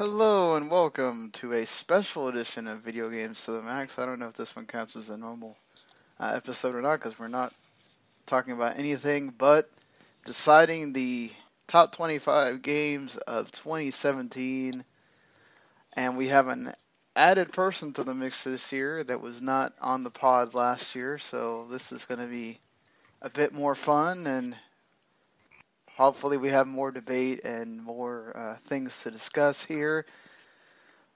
Hello and welcome to a special edition of Video Games to the Max. I don't know if this one counts as a normal uh, episode or not because we're not talking about anything but deciding the top 25 games of 2017. And we have an added person to the mix this year that was not on the pod last year, so this is going to be a bit more fun and hopefully we have more debate and more uh, things to discuss here.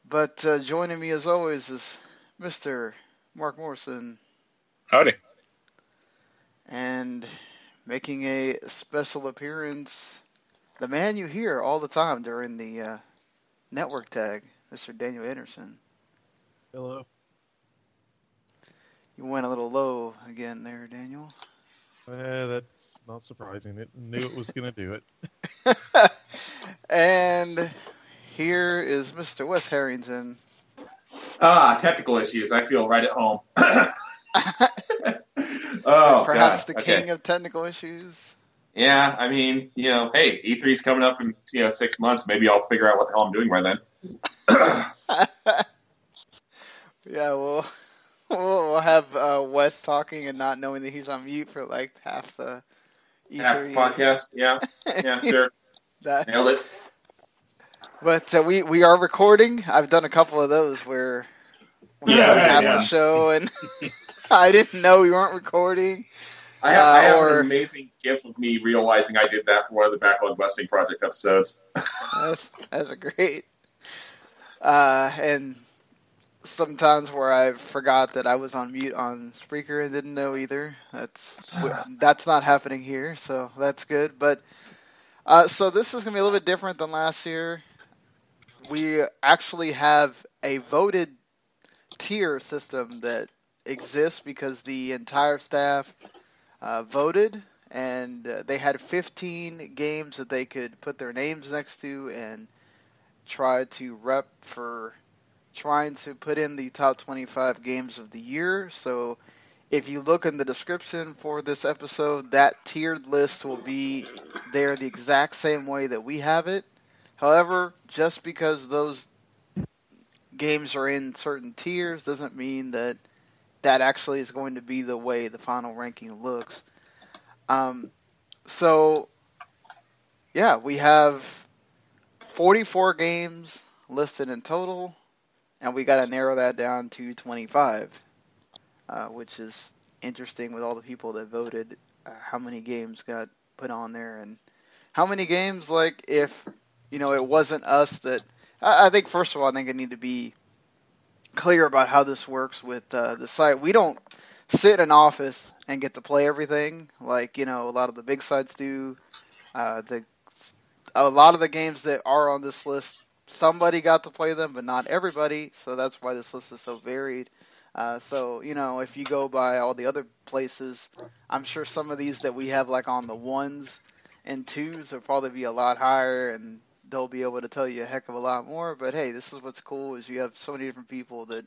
But uh, joining me as always is Mr. Mark Morrison. Howdy. And making a special appearance, the man you hear all the time during the uh, network tag, Mr. Daniel Anderson. Hello. You went a little low again there, Daniel. Eh, that's not surprising. It knew it was going to do it. and here is Mr. Wes Harrington. Ah, technical issues. I feel right at home. oh, Perhaps God. the Okay. king of technical issues. Yeah, I mean, you know, hey, E3's coming up in you know six months. Maybe I'll figure out what the hell I'm doing by then. Yeah, we'll we'll have uh, Wes talking and not knowing that he's on mute for like half the E3. Half the podcast. Yeah, yeah, sure. That- Nailed it. but uh, we we are recording. I've done a couple of those where we Yeah, done yeah, half yeah. the show and I didn't know we weren't recording. I have, I Uh, have or- an amazing gift of me realizing I did that for one of the Backlog Busting Project episodes. That's that's a great. Uh, and sometimes where I forgot that I was on mute on Spreaker and didn't know either. That's that's not happening here, so that's good. But uh, so this is gonna be a little bit different than last year. We actually have a voted tier system that exists because the entire staff uh, voted and uh, they had 15 games that they could put their names next to and try to rep for trying to put in the top 25 games of the year. So if you look in the description for this episode, that tiered list will be there the exact same way that we have it. However, just because those games are in certain tiers doesn't mean that that actually is going to be the way the final ranking looks. Um, so, yeah, we have 44 games listed in total, and we got to narrow that down to 25, uh, which is interesting with all the people that voted. Uh, how many games got put on there, and how many games, like, if you know, it wasn't us that. I, I think first of all, I think I need to be clear about how this works with uh, the site. We don't sit in an office and get to play everything like you know a lot of the big sites do. Uh, the a lot of the games that are on this list, somebody got to play them, but not everybody. So that's why this list is so varied. Uh, so you know, if you go by all the other places, I'm sure some of these that we have like on the ones and twos will probably be a lot higher, and they'll be able to tell you a heck of a lot more. But hey, this is what's cool is you have so many different people that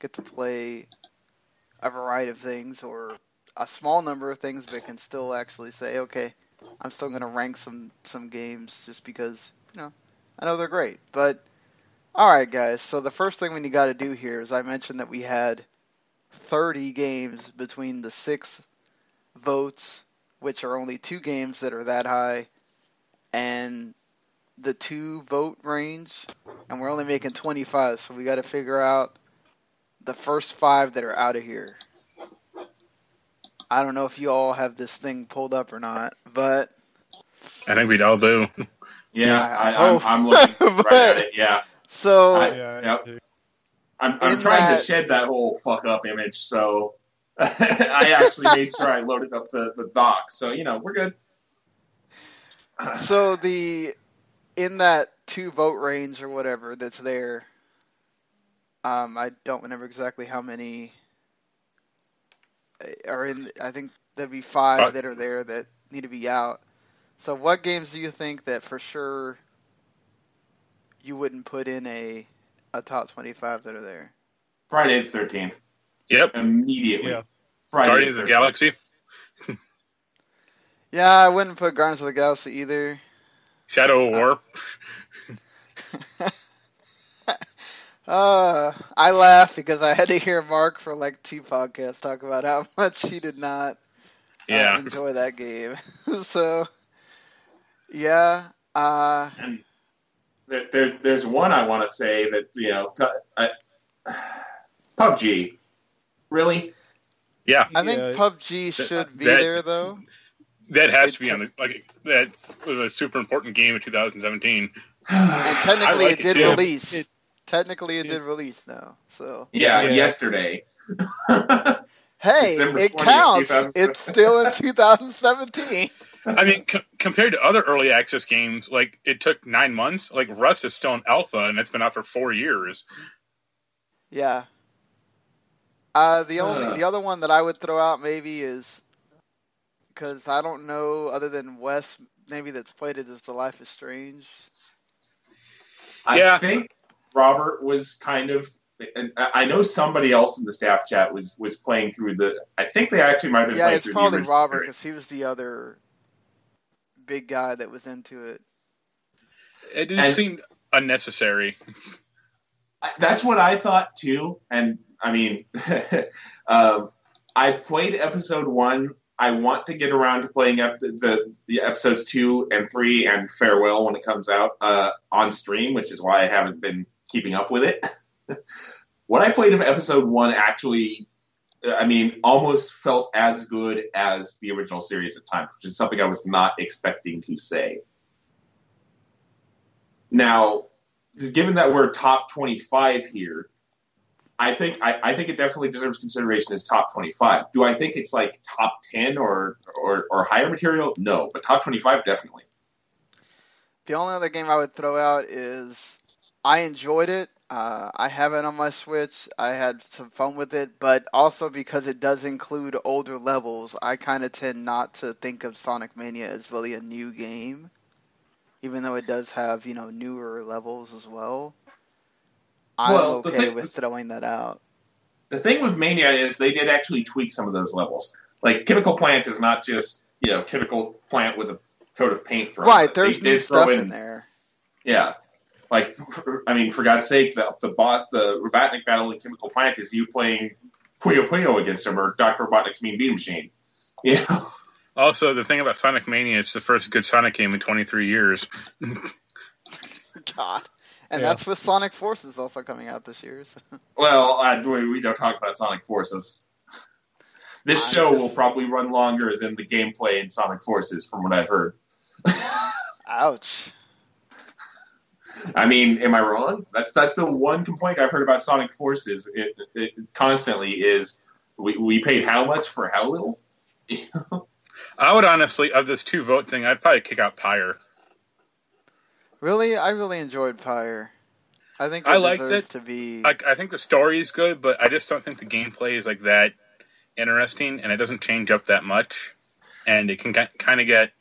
get to play a variety of things or a small number of things, but can still actually say, okay, I'm still going to rank some some games just because you know I know they're great. But all right, guys. So the first thing we got to do here is I mentioned that we had 30 games between the six votes, which are only two games that are that high, and the two vote range, and we're only making 25. So we got to figure out the first five that are out of here. I don't know if you all have this thing pulled up or not, but I think we all do. Yeah, I I, I'm, hope. I'm looking right at it. Yeah, So I, yeah, yep. I'm, I'm trying that- to shed that whole fuck up image. So I actually made sure I loaded up the the doc. So you know we're good. so the in that two vote range or whatever that's there. Um, I don't remember exactly how many uh, are in. I think there'd be five Five. that are there that need to be out. So, what games do you think that for sure you wouldn't put in a a top twenty-five that are there? Friday the thirteenth Yep. immediately. Yeah. Friday Guardians of the 13th. Galaxy. Yeah, I wouldn't put Guardians of the Galaxy either. Shadow of War. Uh, I laugh because I had to hear Mark for like two podcasts talk about how much he did not uh, Yeah. enjoy that game. so, yeah, uh, And there's there's one I want to say that you know, I, PUBG, really. Yeah. I think Yeah. PUBG should be that- there though. That has It to be on the like that was a super important game in 2017. And technically, like it it did too. release. It- technically, it it- did release now. So, yeah, Yeah. yesterday. hey, December it 20th, counts. It's still in 2017. I mean, c- compared to other early access games, like it took nine months. Like Rust is still in alpha, and it's been out for four years. Yeah. Uh, the only Uh. the other one that I would throw out maybe is because I don't know other than Wes maybe that's played it is The Life is Strange. I think Robert was kind of. And I I know somebody else in the staff chat was was playing through the. I think they actually might have been Yeah, playing it's through probably the original Robert because he was the other big guy that was into it. It just And- seemed unnecessary. That's what I thought too. And I mean, um, I played episode one. I want to get around to playing up the, the, the episodes two and three and farewell when it comes out uh, on stream, which is why I haven't been keeping up with it. what I played of episode one actually, I mean, almost felt as good as the original series at times, which is something I was not expecting to say. Now, given that we're top 25 here, I think I, I think it definitely deserves consideration as top 25. Do I think it's like top 10 or, or, or higher material? No, but top 25 definitely. The only other game I would throw out is I enjoyed it. Uh, I have it on my Switch. I had some fun with it, but also because it does include older levels, I kind of tend not to think of Sonic Mania as really a new game, even though it does have you know newer levels as well. I'm Well, okay thing- with throwing that out. The thing with Mania is they did actually tweak some of those levels. Like Chemical Plant is not just you know Chemical Plant with a coat of paint thrown. on Right, there's new stuff in there. Yeah. Like, for, I mean, for God's sake, the the bot, the Robotnik battle in Chemical Plant is you playing Puyo Puyo against him or Dr. Robotnik's Mean Bean Machine. Yeah. Also, the thing about Sonic Mania, it's the first good Sonic game in 23 years. God, and Yeah. that's with Sonic Forces also coming out this year. So. Well, uh, we, we don't talk about Sonic Forces. This I'm show just- will probably run longer than the gameplay in Sonic Forces, from what I've heard. Ouch. I mean, am I wrong? That's that's the one complaint I've heard about Sonic Forces it, it, constantly is we, we paid how much for how little? I would honestly, of this two vote thing, I'd probably kick out Pyre. Really, I really enjoyed Pyre. I think it I liked deserves it. to be. I, I think the story is good, but I just don't think the gameplay is like that interesting, and it doesn't change up that much, and it can kind of get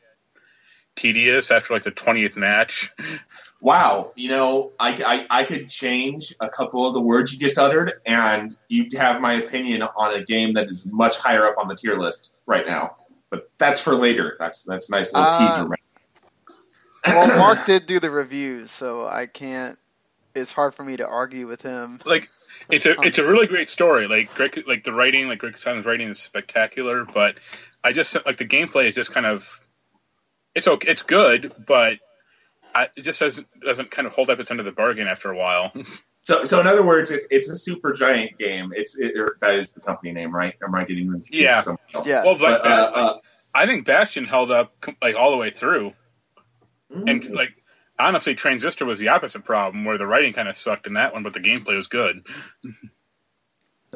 tedious after like the 20th match. Wow, you know, I, I, I could change a couple of the words you just uttered, and you'd have my opinion on a game that is much higher up on the tier list right now. But that's for later. That's that's a nice little Uh, teaser. Right? well, Mark did do the reviews, so I can't. It's hard for me to argue with him. Like it's a it's a really great story. Like Greg, like the writing, like Greg Kasavin's writing is spectacular, but I just like the gameplay is just kind of it's okay, it's good, but I, it just doesn't doesn't kind of hold up its end of the bargain after a while. So, so in other words, it, it's a super giant game. It's it, or that is the company name, right? Am I getting confused Yeah. Yeah. well, but But, uh, uh, I think Bastion held up like all the way through, and mm, like honestly, Transistor was the opposite problem, where the writing kind of sucked in that one, but the gameplay was good.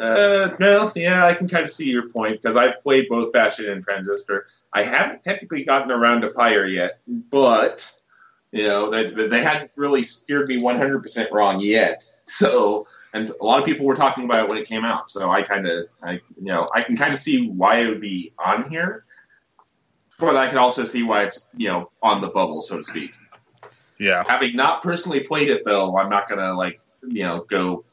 Uh, well, yeah, I can kind of see your point because I've played both Bastion and Transistor. I haven't technically gotten around to Pyre yet, but you know they, they hadn't really steered me 100% wrong yet. So, and a lot of people were talking about it when it came out. So I kind of, I you know, I can kind of see why it would be on here, but I can also see why it's you know on the bubble, so to speak. Yeah. Having not personally played it though, I'm not gonna like you know go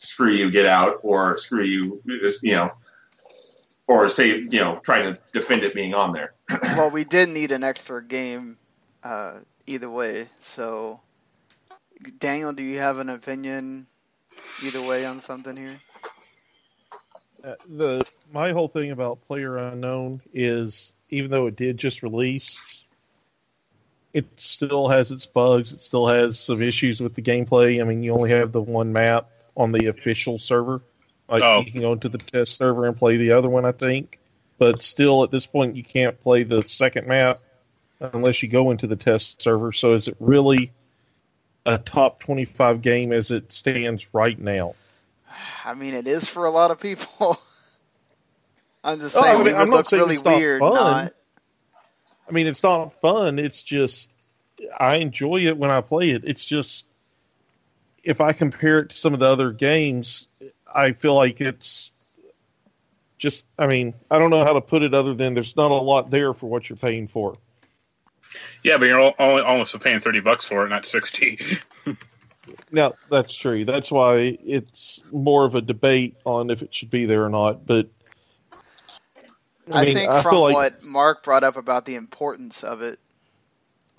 screw you, get out, or screw you, you know, or say you know trying to defend it being on there. well, we did need an extra game uh, either way. So, Daniel, do you have an opinion either way on something here? Uh, the my whole thing about Player Unknown is even though it did just release, it still has its bugs. It still has some issues with the gameplay. I mean, you only have the one map on the official server. Like Oh. you can go into the test server and play the other one, I think. But still, at this point, you can't play the second map unless you go into the test server. So, is it really a top twenty-five game as it stands right now? I mean, it is for a lot of people. I'm just Oh, I saying mean, it would I'm not saying really it's not weird. fun. Not, I mean, it's not fun. It's just I enjoy it when I play it. It's just if I compare it to some of the other games, I feel like it's just. I mean, I don't know how to put it other than there's not a lot there for what you're paying for. Yeah, but you're only almost paying thirty bucks for it, not sixty. Now that's true. That's why it's more of a debate on if it should be there or not. But I, mean, think I from feel like what Mark brought up about the importance of it,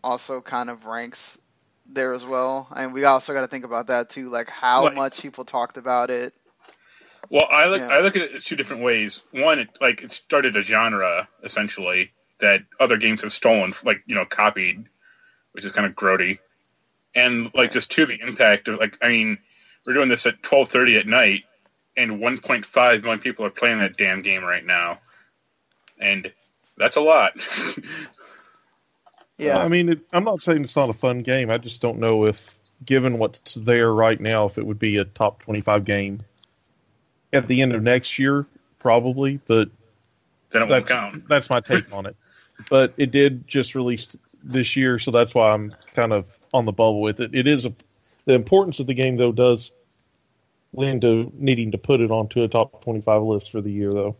also kind of ranks there as well. And we also got to think about that too, like how Right. much people talked about it. Well, I look Yeah. I look at it as two different ways. One, it, like it started a genre essentially that other games have stolen, like you know, copied, which is kind of grody. And like just two, the impact of like I mean, we're doing this at twelve thirty at night, and one point five million people are playing that damn game right now, and that's a lot. Yeah, I mean, it, I'm not saying it's not a fun game. I just don't know if, given what's there right now, if it would be a top 25 game at the end of next year, probably. But then it won't that's count. that's my take on it. But it did just release this year, so that's why I'm kind of on the bubble with it. It is a the importance of the game though does lend to needing to put it onto a top 25 list for the year though.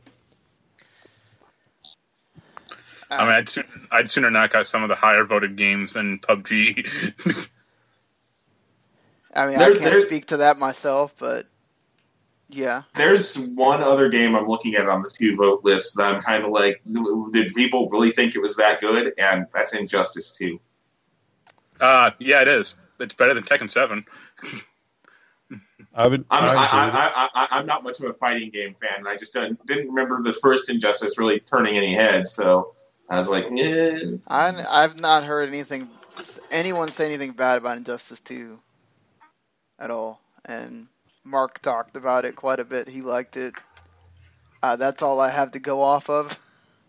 I mean, I'd sooner, I'd sooner knock out some of the higher voted games than PUBG. I mean, There- I can't there- speak to that myself, but yeah, There's one other game I'm looking at on the two vote list that I'm kind of like, did people really think it was that good? And that's Injustice 2. uh, yeah, it is. It's better than Tekken Seven. I would. I'm, I I, enjoyed it. I, I, I, I'm not much of a fighting game fan. and I just didn't, didn't remember the first Injustice really turning any heads. So I was like, eh. I I've not heard anything anyone say anything bad about Injustice 2 at all. And Mark talked about it quite a bit. He liked it. Uh, that's all I have to go off of.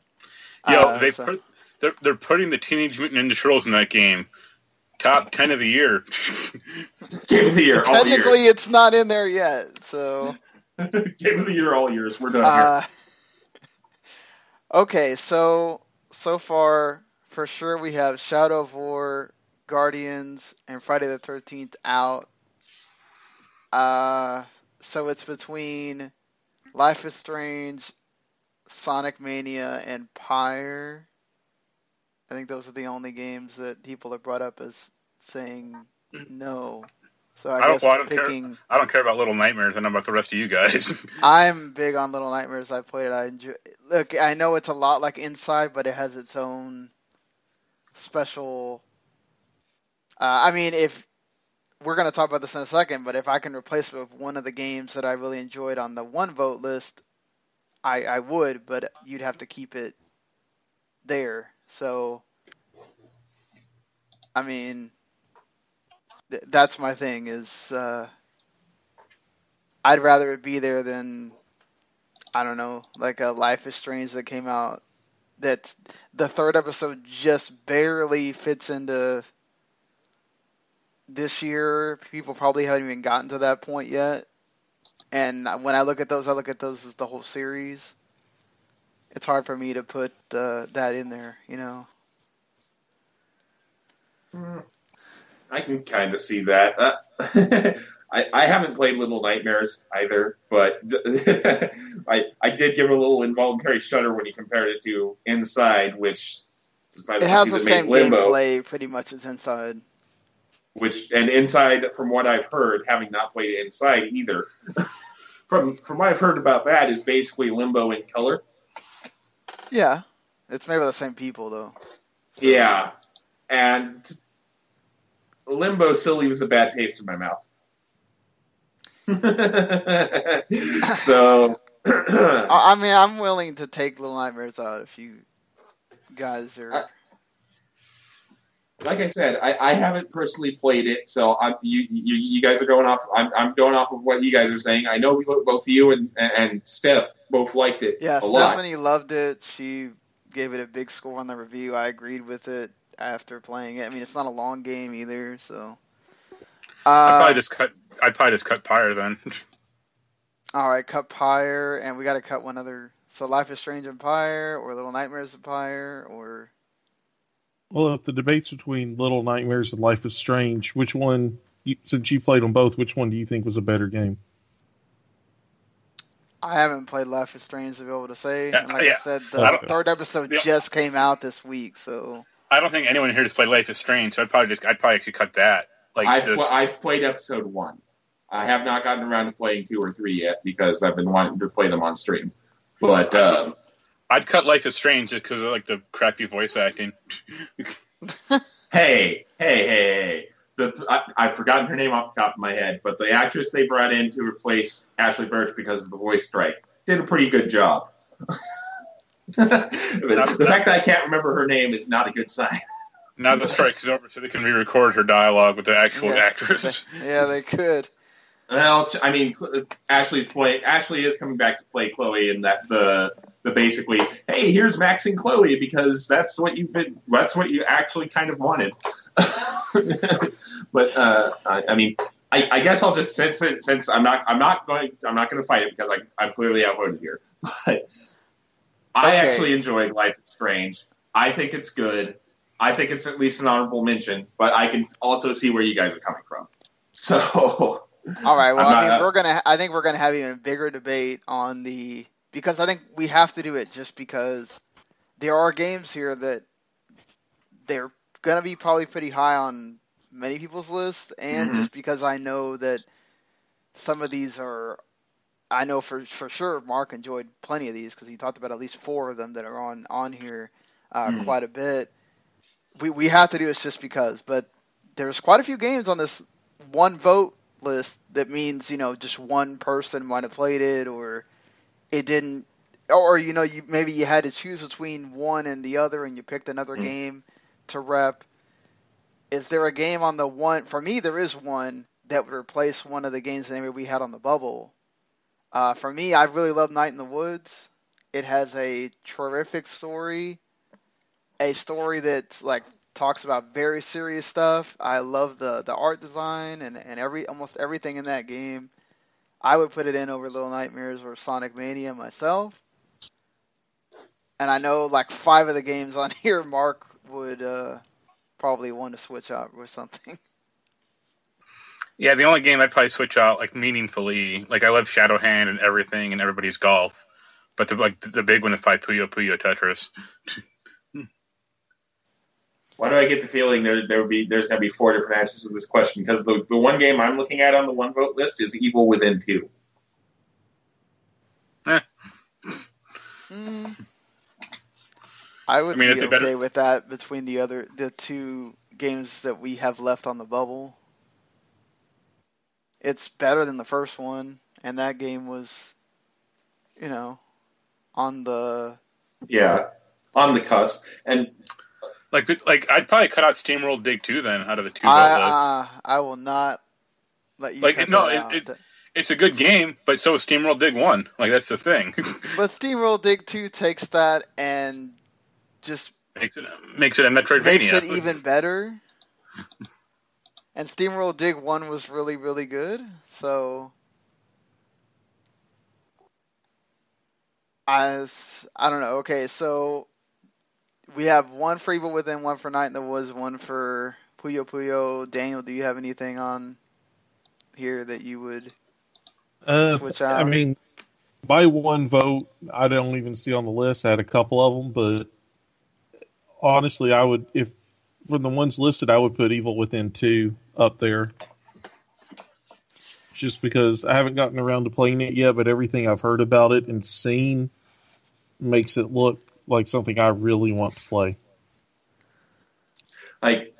Yo, Uh, they so- put, they're they're putting the Teenage Mutant Ninja Turtles in that game. Top ten of the year. Game of the year, all technically it's not in there yet. So game of the year, all years. We're done uh, okay, so so far for sure we have Shadow of War, Guardians, and Friday the Thirteenth out. Uh, so it's between Life is Strange, Sonic Mania, and Pyre. I think those are the only games that people have brought up as saying no. So I, I don't- guess well, I don't care. picking. I don't care about Little Nightmares. I know about the rest of you guys. I'm big on Little Nightmares. I played it. I enjoy. Look, I know it's a lot like Inside, but it has its own special. Uh, I mean, if we're gonna talk about this in a second, but if I can replace it with one of the games that I really enjoyed on the one vote list, I I would, but you'd have to keep it there. So, I mean, th- that's my thing. Is uh, I'd rather it be there than I don't know, like a Life is Strange that came out. that the third episode just barely fits into this year, people probably haven't even gotten to that point yet. And when I look at those, I look at those as the whole series. It's hard for me to put uh, that in there, you know. I can kind of see that. Uh, I, I haven't played Little Nightmares either, but I I did give a little involuntary shudder when he compared it to Inside, which is by the It has the same Limbo, gameplay pretty much as Inside. which and Inside, from what I've heard, having not played Inside either, from from what I've heard about that, is basically Limbo in color. Yeah, it's made by the same people though. Yeah, and Limbo still leaves a bad taste in my mouth. so, I, mean, I'm willing to take Little Nightmares out if you guys are. I- like I said, I, I haven't personally played it, so I'm, you, you you guys are going off. I'm, I'm going off of what you guys are saying. I know both you and and Steph both liked it yeah, a lot. Stephanie loved it. She gave it a big score on the review. I agreed with it after playing it. I mean, it's not a long game either, so. I'd Uh, probably just cut. I'd probably just cut Pyre then. all right, cut Pyre, and we got to cut one other. So, Life is Strange and Pyre, or Little Nightmares and Pyre, or Well, if the debate's between Little Nightmares and Life is Strange, which one, since you played them both, which one do you think was a better game? I haven't played Life is Strange to be able to say. Yeah, and like I said, the don't- third episode Yeah. just came out this week, so I don't think anyone here has played Life is Strange, so I'd probably just. I'd probably actually cut that. Like I've, just, pl- I've played episode one. I have not gotten around to playing two or three yet because I've been wanting to play them on stream. But um, I'd cut Life is Strange just because of like the crappy voice acting. hey, hey, hey, hey. The, I, I've forgotten her name off the top of my head, but the actress they brought in to replace Ashley Burch because of the voice strike did a pretty good job. but the fact that I can't remember her name is not a good sign. now the strike is over, so they can re-record her dialogue with the actual Yeah. actress. yeah, they could. Well, I mean, Ashley's play. Ashley is coming back to play Chloe, and that the the basically, hey, here's Max and Chloe because that's what you've been. That's what you actually kind of wanted. but uh, I, I mean, I, I guess I'll just since since I'm not I'm not going I'm not going to fight it because I, I'm clearly outvoted here. But I Okay. actually enjoyed Life is Strange. I think it's good. I think it's at least an honorable mention, but I can also see where you guys are coming from. So. All right. Well, I mean, we're gonna. I think we're gonna have even bigger debate on the because I think we have to do it just because there are games here that they're gonna be probably pretty high on many people's list, and Mhm. just because I know that some of these are. I know for for sure Mark enjoyed plenty of these because he talked about at least four of them that are on on here uh, Mhm. quite a bit. We we have to do this just because, but there's quite a few games on this one vote list that means you know just one person might have played it or it didn't or you know you maybe you had to choose between one and the other and you picked another Mm. game to rep is there a game on the one for me there is one that would replace one of the games that maybe we had on the bubble uh, for me i really love night in the woods it has a terrific story a story that's like talks about very serious stuff. I love the the art design and, and every almost everything in that game. I would put it in over Little Nightmares or Sonic Mania myself. And I know like five of the games on here, Mark would uh, probably want to switch out or something. Yeah, the only game I'd probably switch out like meaningfully, like I love Shadowhand and everything and everybody's golf, but the like the big one is probably Puyo Puyo Tetris. Why do I get the feeling there there would be there's going to be four different answers to this question? Because the the one game I'm looking at on the one vote list is Evil Within Two. Hmm. I would I mean, be it's okay better- with that between the other the two games that we have left on the bubble. It's better than the first one, and that game was, you know, on the Yeah, on the cusp. And Like like I'd probably cut out Steamworld Dig 2 then out of the two. I uh, I will not let you Like, cut no, that it- out. it- It's a good game, but so is Steamworld Dig 1. Like that's the thing. but Steamworld Dig 2 takes that and just makes it makes it a Metroidvania. makes it even better. And Steamworld Dig One was really really good. So i don't know. Okay, so we have one for Evil Within, one for Night in the Woods, one for Puyo Puyo. Daniel, do you have anything on here that you would Uh, switch out? I mean, by one vote, I don't even see on the list. I had a couple of them, but honestly, I would if from the ones listed, I would put Evil Within two up there, just because I haven't gotten around to playing it yet. But everything I've heard about it and seen makes it look like something I really want to play. Like,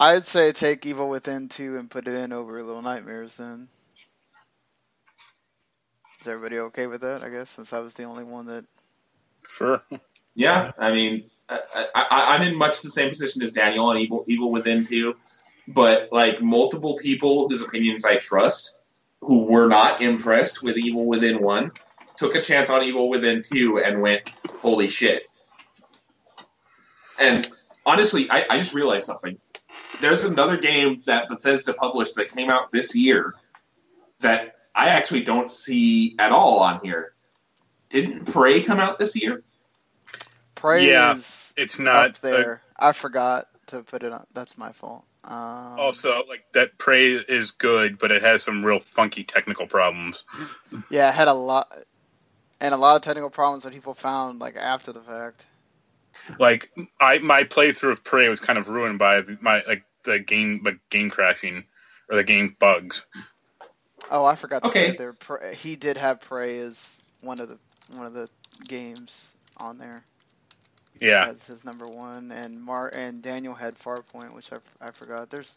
I'd say take Evil Within 2 and put it in over Little Nightmares then. Is everybody okay with that, I guess, since I was the only one that. Sure. yeah, I mean, I, I'm in much the same position as Daniel on Evil, Evil Within 2, but like multiple people whose opinions I trust who were not impressed with Evil Within 1 took a chance on Evil Within 2 and went, holy shit. And honestly, I, I just realized something. There's another game that Bethesda published that came out this year that I actually don't see at all on here. Didn't Prey come out this year? Prey Yeah, is It's not up there. I forgot to put it on. That's my fault. Um, also, like that prey is good, but it has some real funky technical problems. Yeah, it had a lot. And a lot of technical problems that people found like after the fact. Like I, my playthrough of prey was kind of ruined by my like the game, like game crashing or the game bugs. Oh, I forgot to Okay. there. He did have Prey as one of the one of the games on there. Yeah, That's his number one, and Mar and Daniel had Farpoint, which I, I forgot. There's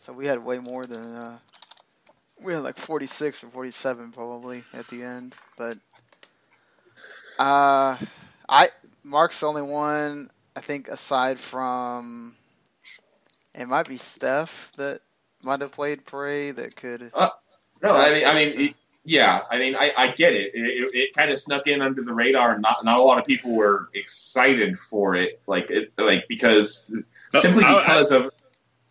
so we had way more than uh, we had like 46 or 47 probably at the end, but uh, I Mark's the only one I think aside from it might be Steph that might have played Prey that could. No, I mean, I mean, it- yeah, I mean, I, I get it. It, it, it kind of snuck in under the radar, and not not a lot of people were excited for it, like it, like because No, simply I- I- because of.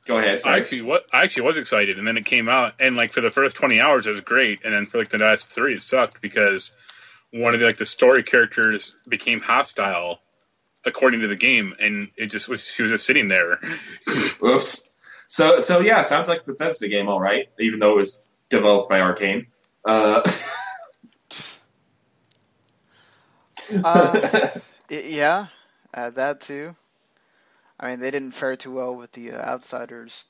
Go ahead. I actually what I actually was excited, and then it came out, and like for the first twenty hours, it was great, and then for like the last three, it sucked because one of the like the story characters became hostile according to the game, and it just was she was just sitting there. Oops. So so yeah, sounds like Bethesda game, all right. Even though it was developed by Arcane. Uh, Uh, yeah, uh, that too. I mean, they didn't fare too well with the uh, Outsiders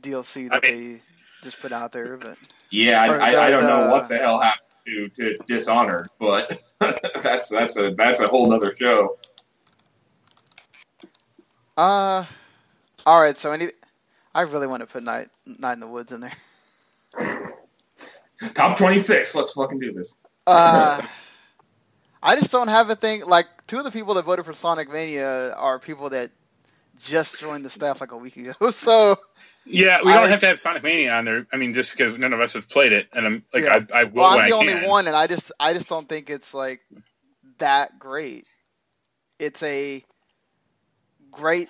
DLC that I they just put out there, but yeah, Or I, I, I don't the- know what the hell happened to, to Dishonored, but that's that's a that's a whole other show. uh, all right. So any, I really want to put Night Night in the Woods in there. Top twenty six. Let's fucking do this. Uh, I just don't have a thing. Like two of the people that voted for Sonic Mania are people that just joined the staff like a week ago. So Yeah, we don't I- have to have Sonic Mania on there. I mean, just because none of us have played it, and I'm like, Yeah. I, I will well, I'm the I only can. one, and I just I just don't think it's like that great. It's a great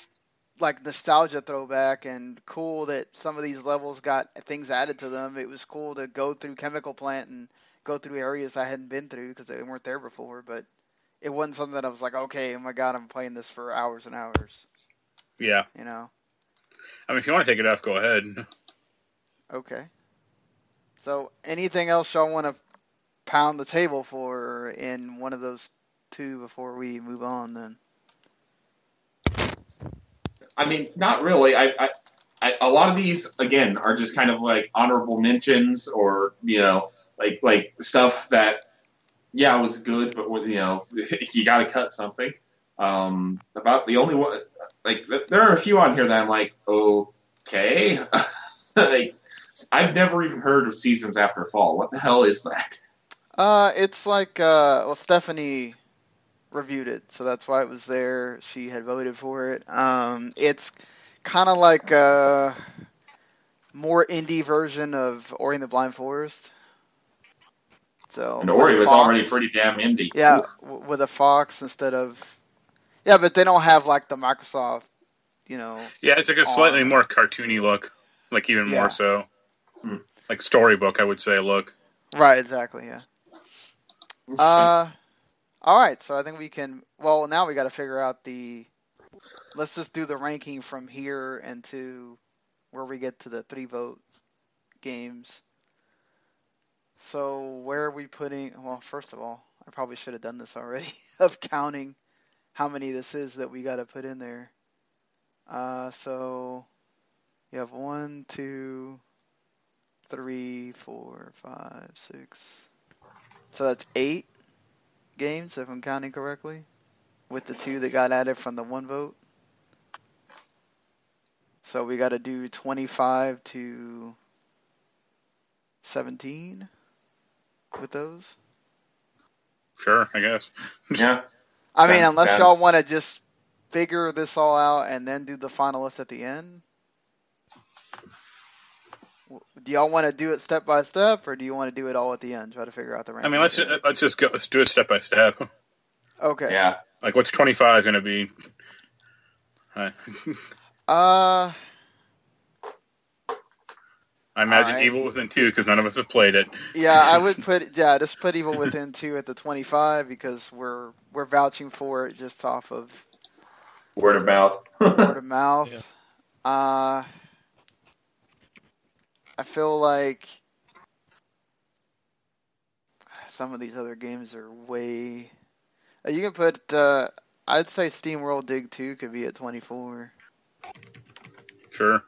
like nostalgia throwback and cool that some of these levels got things added to them. It was cool to go through Chemical Plant and go through areas I hadn't been through because they weren't there before, but it wasn't something that I was like, okay, oh my god, I'm playing this for hours and hours. Yeah, You know? I mean, if you want to take it off, go ahead. Okay. So anything else y'all want to pound the table for in one of those two before we move on? Then. I mean, not really. I, I, I, a lot of these again are just kind of like honorable mentions, or you know, like like stuff that yeah was good, but you know, you got to cut something. Um, about the only one, like there are a few on here that I'm like, okay, like I've never even heard of Seasons After Fall. What the hell is that? Uh, it's like uh, well, Stephanie reviewed it, so that's why it was there. She had voted for it. Um, it's kind of like a more indie version of Ori and the Blind Forest. So And with Ori was fox. already pretty damn indie. Yeah, Oof. w- with a fox instead of. Yeah, but they don't have like the Microsoft, you know. Yeah, it's like a slightly On. more cartoony look. like even Yeah. more so. Hmm. Like storybook, I would say. Look, Right, exactly, yeah. Uh, all right. So I think we can. Well, now we got to figure out the. Let's just do the ranking from here into where we get to the three vote games. So where are we putting? Well, first of all, I probably should have done this already of counting how many this is that we got to put in there. Uh, so you have one, two, three, four, five, six. So that's eight games, if I'm counting correctly, with the two that got added from the one vote. So we got to do 25 to 17 with those. sure, I guess. yeah. I mean, Sounds- unless y'all want to just figure this all out and then do the finalists at the end. W- Do y'all want to do it step by step, or do you want to do it all at the end? Try to figure out the rank. I mean, let's ju- let's just go. Let's do it step by step. Okay. Yeah. Like, what's twenty five going to be? Uh, Uh, I imagine Alright. Evil Within two because none of us have played it. yeah, I would put yeah, just put Evil Within two at the twenty-five because we're we're vouching for it just off of Word of mouth. word of mouth. Uh, I feel like some of these other games are way. Uh, You can put. Uh, I'd say Steam World Dig Two could be at twenty-four. Sure.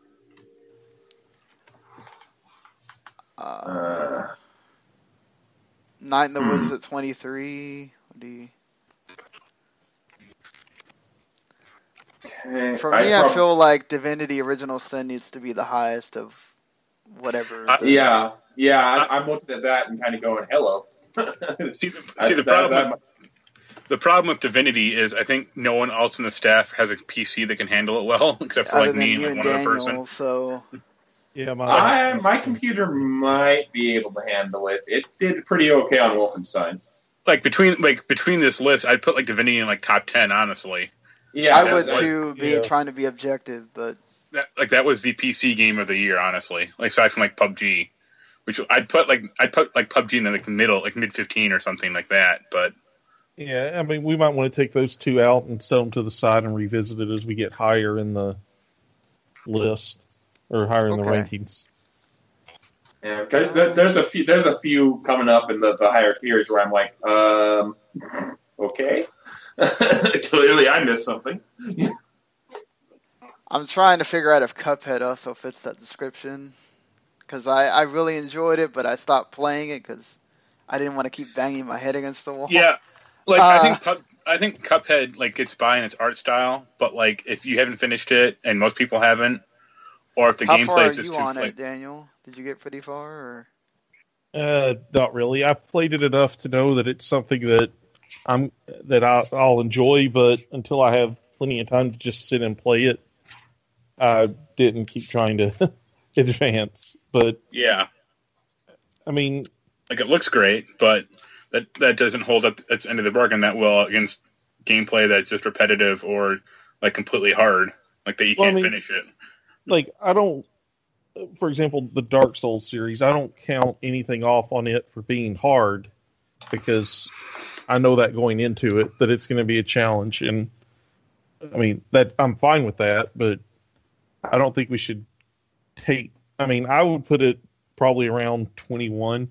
Uh, Uh, Night in the hmm. Woods at twenty-three. What do you? okay. For me, I, prob- feel like Divinity Original Sin needs to be the highest of whatever. Uh, the- Yeah, yeah. I, I'm looking at that and kind of going, "Hello." See, the, see, That's the that- problem. that- the problem with Divinity is I think no one else in the staff has a PC that can handle it well, except for like me and and one other person. so Yeah, my I, my computer might be able to handle it. It did pretty okay on Wolfenstein. Like between like between this list, I'd put like Divinity in like top ten, honestly. Yeah, I would that- too, be yeah. trying to be objective, but That, like that was the PC game of the year, honestly. Like aside from like PUBG, which I'd put like I'd put like PUBG in the like, middle, like mid fifteen or something like that. But Yeah, I mean, we might want to take those two out and set them to the side and revisit it as we get higher in the list or higher in the rankings. Yeah, 'cause there- there's a few. There's a few coming up in the, the higher tiers where I'm like, um, okay. Clearly, I missed something. I'm trying to figure out if Cuphead also fits that description. Because I, I really enjoyed it, but I stopped playing it because I didn't want to keep banging my head against the wall. yeah, like Uh, I think Cup, I think Cuphead like gets by in its art style, but like if you haven't finished it and most people haven't, or if the How far gameplay are is just you too on like, it, Daniel? Did you get pretty far? Or? Uh, not really. I've played it enough to know that it's something that I'm that I, I'll enjoy, but until I have plenty of time to just sit and play it, I didn't keep trying to advance. But yeah, I mean, like it looks great, but that that doesn't hold up its end of the bargain that well against gameplay that's just repetitive or like completely hard, like that you Well, can't mean- finish it. like I don't. For example, the Dark Souls series, I don't count anything off on it for being hard because I know that going into it that it's going to be a challenge, and I mean that I'm fine with that, but I don't think we should take. I mean, I would put it probably around 21,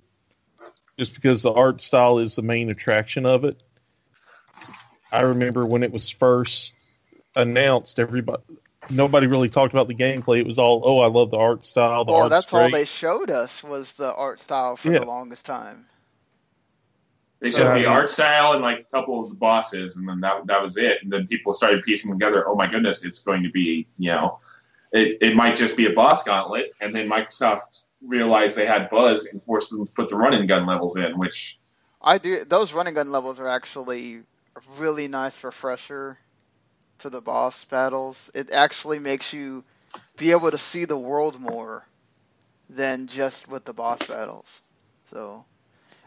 just because the art style is the main attraction of it. I remember when it was first announced, everybody nobody really talked about the gameplay. It was all, oh, I love the art style. The Well, art's that's all they showed us was the art style for Yeah. the longest time. They showed Yeah. the art style and like a couple of the bosses, and then that that was it. And then people started piecing together. Oh my goodness, it's going to be you know, it it might just be a boss gauntlet. And then Microsoft realized they had buzz and forced them to put the running gun levels in, which I do. Those running gun levels are actually really nice refresher to the boss battles. It actually makes you be able to see the world more than just with the boss battles. So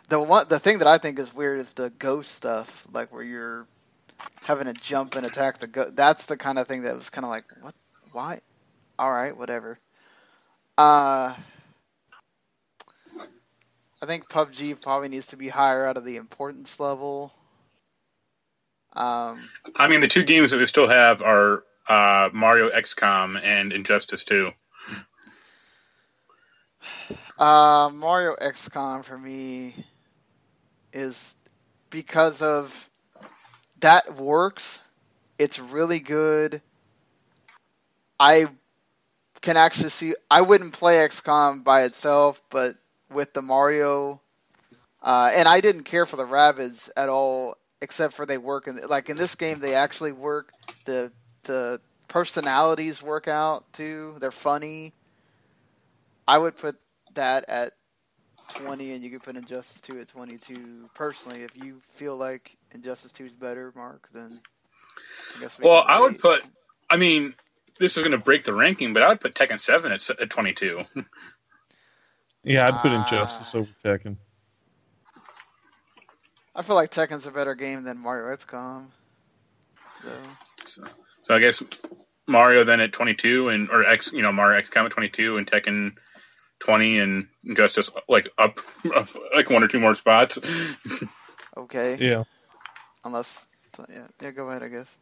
the one, the thing that I think is weird is the ghost stuff, like where you're having to jump and attack the ghost. That's the kind of thing that was kind of like, what? Why? All right, whatever. Uh, I think PUBG probably needs to be higher out of the importance level. Um, I mean, the two games that we still have are uh, Mario XCOM and Injustice 2. uh, Mario XCOM for me is because of that works. It's really good. I can actually see. I wouldn't play XCOM by itself, but with the Mario, uh, and I didn't care for the Rabbids at all, except for they work in like in this game they actually work. The the personalities work out too. They're funny. I would put that at 20, and you could put Injustice 2 at 22. Personally, if you feel like Injustice 2 is better, Mark, then I guess we Well, I would put. I mean, this is going to break the ranking, but I would put Tekken 7 at, at 22. Yeah, I'd put. Injustice uh, over Tekken. I feel like Tekken's a better game than Mario XCOM. So, So, so I guess Mario then at 22, and or X, you know, Mario XCOM at 22, and Tekken 20, and Injustice like up, up like one or two more spots. okay. Yeah. Unless, yeah, yeah, go ahead, I guess.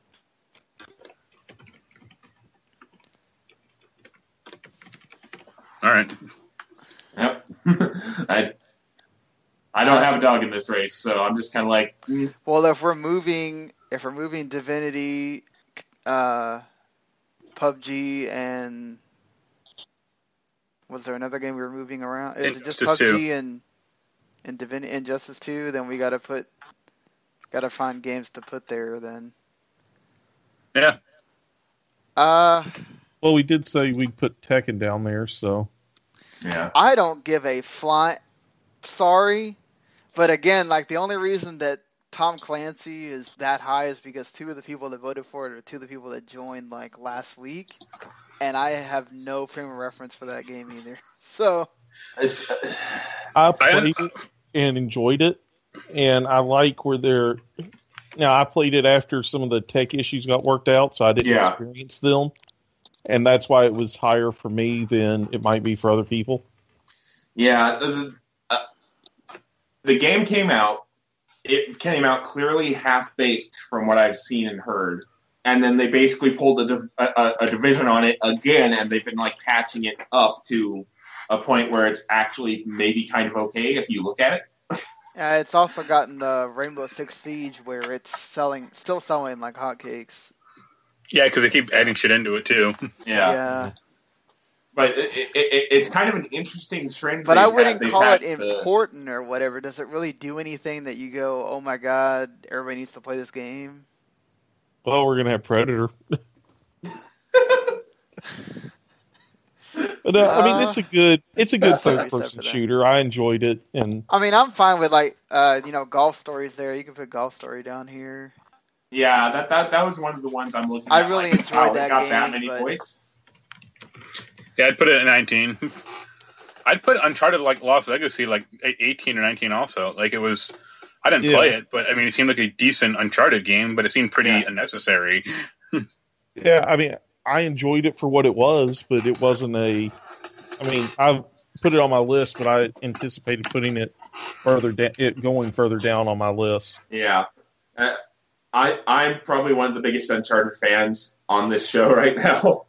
All right. Yep. I I don't have a dog in this race, so I'm just kind of like, mm, Well, if we're moving, if we're moving Divinity, uh, PUBG, and was there another game we were moving around? Is it just Injustice PUBG and and Divinity Injustice Two? Then we gotta put, gotta find games to put there. Then, Yeah. uh, Well, we did say we'd put Tekken down there, so yeah, I don't give a fly. Sorry, but again, like the only reason that Tom Clancy is that high is because two of the people that voted for it are two of the people that joined like last week, and I have no frame of reference for that game either. So It's, uh, I I played it and enjoyed it, and I like where they're. Now I played it after some of the tech issues got worked out, so I didn't Yeah. experience them, and that's why it was higher for me than it might be for other people. yeah. The, uh, the game came out. It came out clearly half baked from what I've seen and heard, and then they basically pulled a, div- a, a- a division on it again, and they've been like patching it up to a point where it's actually maybe kind of okay if you look at it. uh, it's also gotten the Rainbow Six Siege where it's selling, still selling like hotcakes. Yeah, because they keep adding shit into it too. Yeah, but it, it, it, it's kind of an interesting trend. but I wouldn't They've call it the- important or whatever. Does it really do anything that you go, "Oh my god, everybody needs to play this game"? Well, we're gonna have Predator. But uh, I mean, Uh, it's a good, it's a good that's what I third said person shooter. I enjoyed it, and I mean, I'm fine with like, uh, you know, golf stories there. You can put golf story down here. Yeah, that, that that was one of the ones I'm looking I at. really like, enjoyed wow, they that got that many but- points. Yeah, I'd put it at 19. I'd put Uncharted like Lost Legacy like 18 or 19 also. Like it was, I didn't Yeah. play it, but I mean, it seemed like a decent Uncharted game, but it seemed pretty Yeah. unnecessary. yeah, I mean, I enjoyed it for what it was, but it wasn't a. I mean, I've put it on my list, but I anticipated putting it further down, it going further down on my list. Yeah, uh, I I'm probably one of the biggest Uncharted fans on this show right now.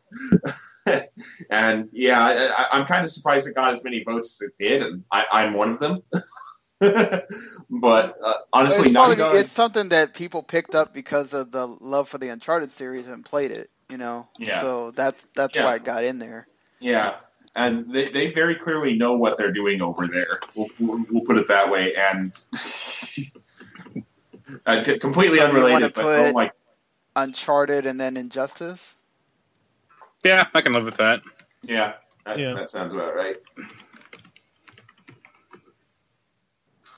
and yeah, I, I, I'm kind of surprised it got as many votes as it did, and I, I'm one of them. but uh, honestly, it's, Naughty Dog, it's something that people picked up because of the love for the Uncharted series and played it. You know, Yeah. so that's that's Yeah. why it got in there. yeah, and they, they very clearly know what they're doing over there. We'll, we'll, we'll put it that way, and uh, completely So you wanna unrelated. But oh my, Uncharted and then Injustice. Yeah, I can live with that. yeah, that, Yeah. that sounds about right.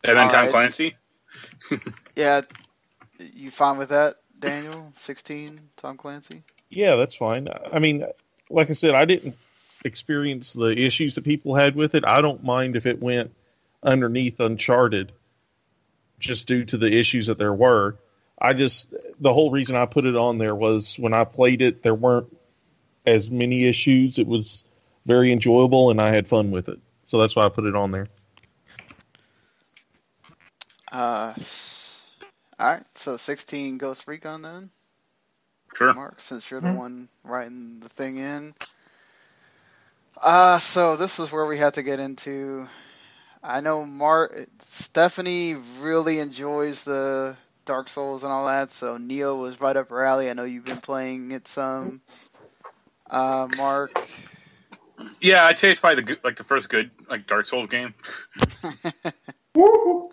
And then All Tom right. Clancy. Yeah, you fine with that, Daniel? Sixteen, Tom Clancy. Yeah, that's fine. I mean, like I said, I didn't experience the issues that people had with it. I don't mind if it went underneath Uncharted, just due to the issues that there were. I just the whole reason I put it on there was when I played it, there weren't as many issues. It was very enjoyable, and I had fun with it. So that's why I put it on there. Uh, all right. So 16 Ghost Recon then, Sure. Mark, since you're the Mhm. one writing the thing in. Uh, so this is where we have to get into. I know Mark, Stephanie really enjoys the Dark Souls and all that, so Nioh was right up her alley. I know you've been playing it some. Uh, Mark, Yeah, I'd say it's probably the like the first good like Dark Souls game. Woo!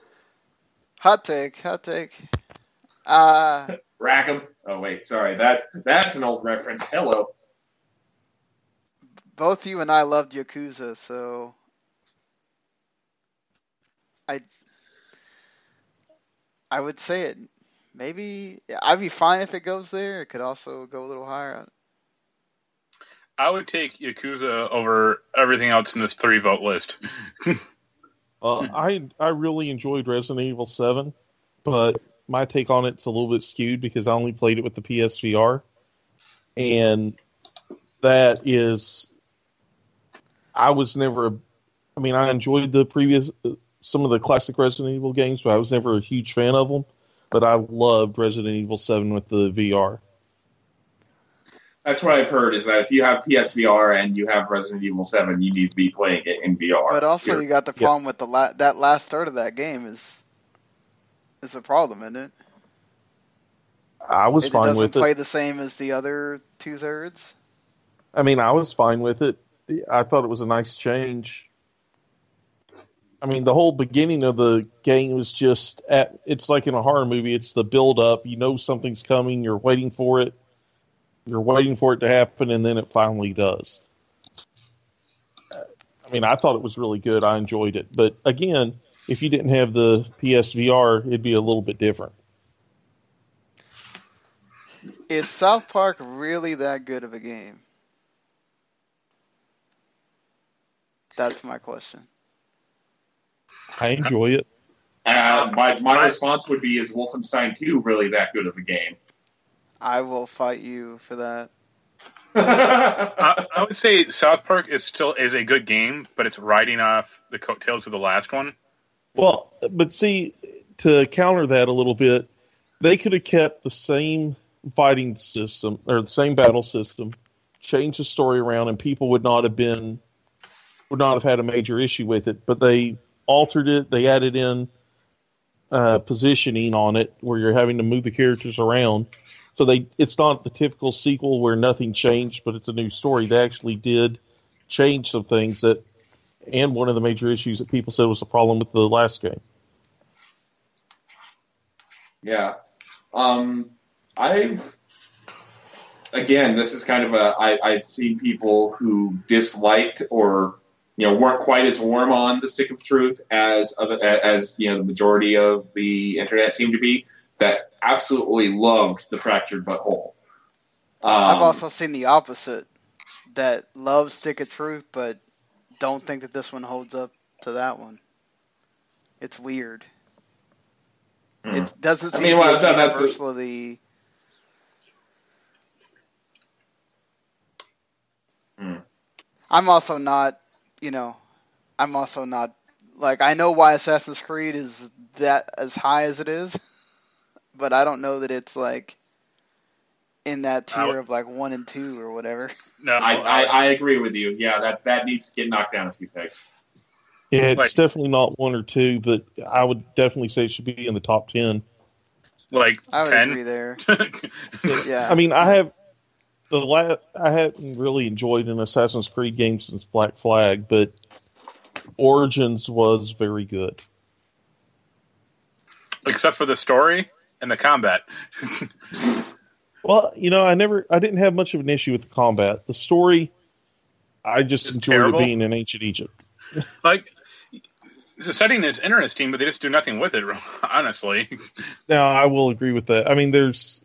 hot take, hot take. Uh, Rackham. Oh wait, sorry. That that's an old reference. Hello. both you and I loved Yakuza, so I I would say it. Maybe I'd be fine if it goes there. It could also go a little higher. I would take Yakuza over everything else in this three vote list. Uh, I I really enjoyed Resident Evil Seven, but my take on it's a little bit skewed because I only played it with the PSVR, and that is, I was never. I mean, I enjoyed the previous some of the classic Resident Evil games, but I was never a huge fan of them. But I loved Resident Evil Seven with the VR. That's what I've heard is that if you have PSVR and you have Resident Evil 7, you need to be playing it in VR. But also, Period. you got the Yeah. problem with the la- that last third of that game is is a problem, isn't it? I was it fine doesn't with play it. the same as the other two thirds. I mean, I was fine with it. I thought it was a nice change. I mean, the whole beginning of the game was just at, it's like in a horror movie, it's the build up. You know something's coming, you're waiting for it. You're waiting for it to happen and then it finally does. I mean, I thought it was really good. I enjoyed it. But again, if you didn't have the PSVR, it'd be a little bit different. Is South Park really that good of a game? That's my question. I enjoy it. Uh, my my response would be: Is Wolfenstein 2 really that good of a game? I will fight you for that. I, I would say South Park is still is a good game, but it's riding off the coattails of the last one. Well, but see, to counter that a little bit, they could have kept the same fighting system or the same battle system, changed the story around, and people would not have been would not have had a major issue with it. But they altered it. They added in uh, positioning on it where you're having to move the characters around. So they it's not the typical sequel where nothing changed, but it's a new story. They actually did change some things that and one of the major issues that people said was a problem with the last game. Yeah. Um, I've again, this is kind of a I, I've seen people who disliked or you know weren't quite as warm on the stick of truth as as you know the majority of the internet seemed to be that absolutely loved the fractured butthole. Um, I've also seen the opposite that love Stick of Truth, but don't think that this one holds up to that one. It's weird. Hmm. It doesn't I seem mean, to be that- as that's a- universally. Hmm. I'm also not, you know, I'm also not like I know why Assassin's Creed is that as high as it is, but I don't know that it's like in that tier would- of like one and two or whatever. No, I, I, I agree with you. Yeah, that that needs to get knocked down a few pegs. Yeah, it's Like- definitely not one or two, but I would definitely say it should be in the top ten. like I would ten. agree there. Yeah. I mean, I have the last I hadn't really enjoyed an Assassin's Creed game since Black Flag, but Origins was very good. Except for the story and the combat. Well, you know, I never, I didn't have much of an issue with the combat. The story, I just It's enjoyed terrible? it being in ancient Egypt. like the setting is interesting, but they just do nothing with it. Honestly, Now, I will agree with that. I mean, there's,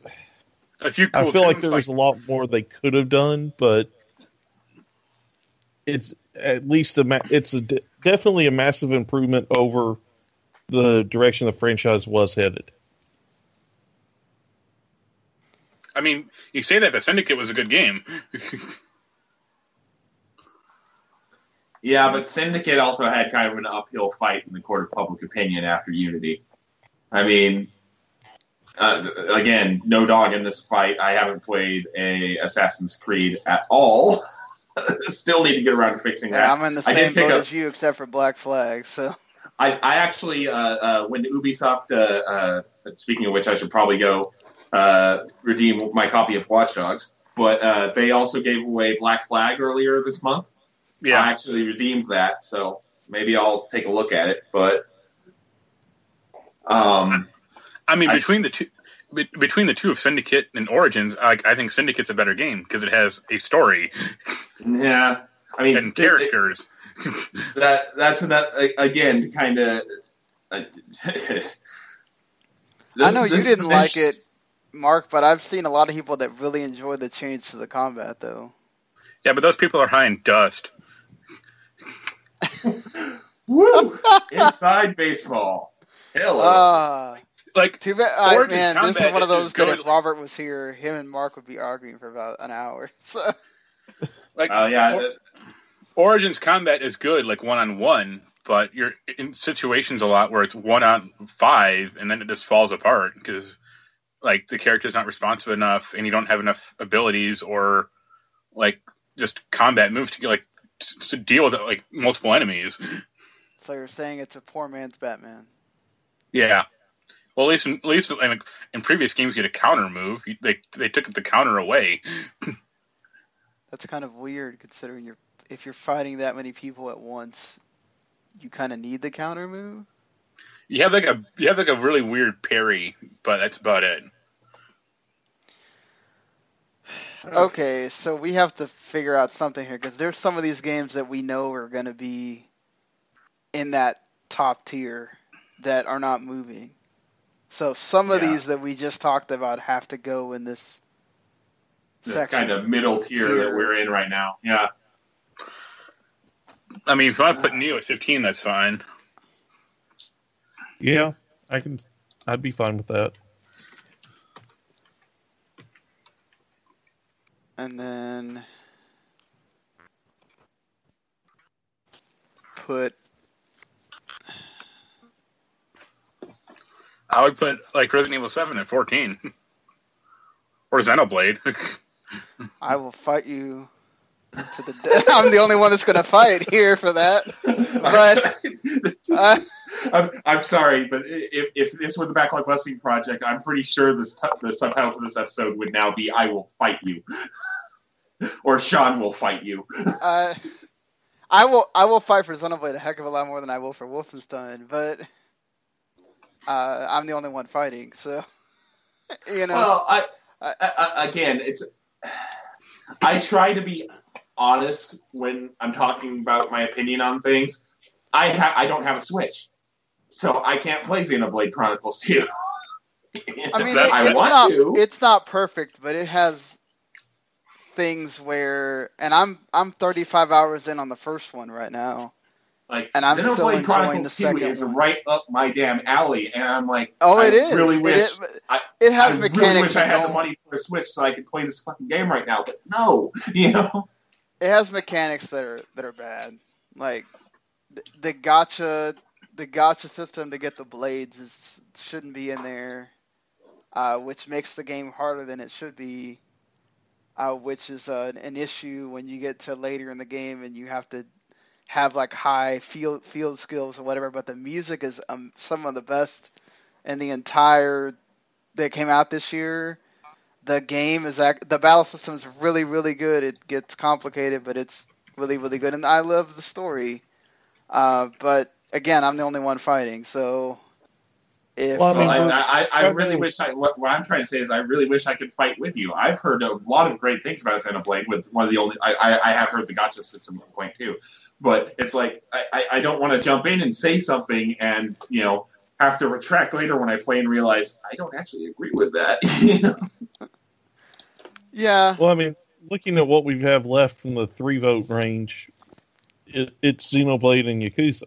a few. I feel like tunes, there was a lot more they could have done, but it's at least a, ma- it's a, de- definitely a massive improvement over the direction the franchise was headed. I mean, you say that, but Syndicate was a good game. Yeah, but Syndicate also had kind of an uphill fight in the court of public opinion after Unity. I mean, uh, again, no dog in this fight. I haven't played a Assassin's Creed at all. Still need to get around to fixing that. Yeah, I'm in the same boat up- as you, except for Black Flag. So I, I actually, uh, uh, when Ubisoft, uh, uh, speaking of which, I should probably go uh, redeem my copy of Watch Dogs. But uh, they also gave away Black Flag earlier this month. Yeah, I actually redeemed that, so maybe I'll take a look at it. But um, I mean between s- the two. Between the two of Syndicate and Origins, I, I think Syndicate's a better game because it has a story yeah, I mean, and it- characters. it- that that's that again, kind of. Uh, I know you didn't like it, Mark, but I've seen a lot of people that really enjoy the change to the combat, though. Yeah, but those people are high in dust. Woo! Inside baseball. Hello. Ah, Like too bad, I, man. This is one of those that if Robert was here, him and Mark would be arguing for about an hour. So like Uh, yeah, Or- Origins combat is good, like one on one, but you're in situations a lot where it's one on five, and then it just falls apart because like the character's not responsive enough, and you don't have enough abilities or like just combat moves to like to deal with like multiple enemies. so you're saying it's a poor man's Batman. Yeah. Well, at least in, at least in, in previous games, you get a counter move. You- They they took the counter away. That's kind of weird considering you're if you're fighting that many people at once, you kind of need the counter move. You have like a you have like a really weird parry, but that's about it. Okay, so we have to figure out something here because there's some of these games that we know are going to be in that top tier that are not moving. So some of Yeah. these that we just talked about have to go in this this section. kind of middle tier that we're in right now. Yeah. I mean, if you want to put Nioh at fifteen, that's fine. Yeah, I can. I'd be fine with that. and then put I would put like Resident Evil Seven at fourteen, or Xenoblade. I will fight you to the death. I'm the only one that's going to fight here for that. But uh, I'm, I'm sorry, but if, if this were the Backlog Busting Project, I'm pretty sure this t- the subtitle for this episode would now be "I will fight you," or "Sean will fight you." Uh, I will I will fight for Xenoblade a heck of a lot more than I will for Wolfenstein, but uh, I'm the only one fighting, so you know. Well, I, I- I, again, it's I try to be honest when I'm talking about my opinion on things. I ha- I don't have a Switch, so I can't play Xenoblade Chronicles 2. I mean, it, I it's want not to. it's not perfect, but it has things where, and I'm I'm 35 hours in on the first one right now. Like And I'm still Xenoblade enjoying Chronicles the 2 second is one. right up my damn alley, and I'm like, Oh, I it is. really It wish is- I- it has I mechanics really wish I had the don't- money for a Switch so I could play this fucking game right now, but no, you know. it has mechanics that are that are bad. Like the, the gacha the gacha system to get the blades is shouldn't be in there, uh, which makes the game harder than it should be. Uh, which is uh, an issue when you get to later in the game and you have to have like high field field skills or whatever. But the music is um, some of the best in the entire that came out this year. The game is act- the battle system is really really good. It gets complicated, but it's really really good, and I love the story. Uh, but again, I'm the only one fighting, so if Well, I mean, Well, uh, I, I, I I've really wish I. What, what I'm trying to say is, I really wish I could fight with you. I've heard a lot of great things about Xenoblade. With one of the only, I, I, I have heard the gacha system at one point too. But it's like I, I, I don't want to jump in and say something and you know have to retract later when I play and realize I don't actually agree with that. You know? yeah, Well, I mean, looking at what we have left from the three vote range, it, it's Xenoblade and Yakuza,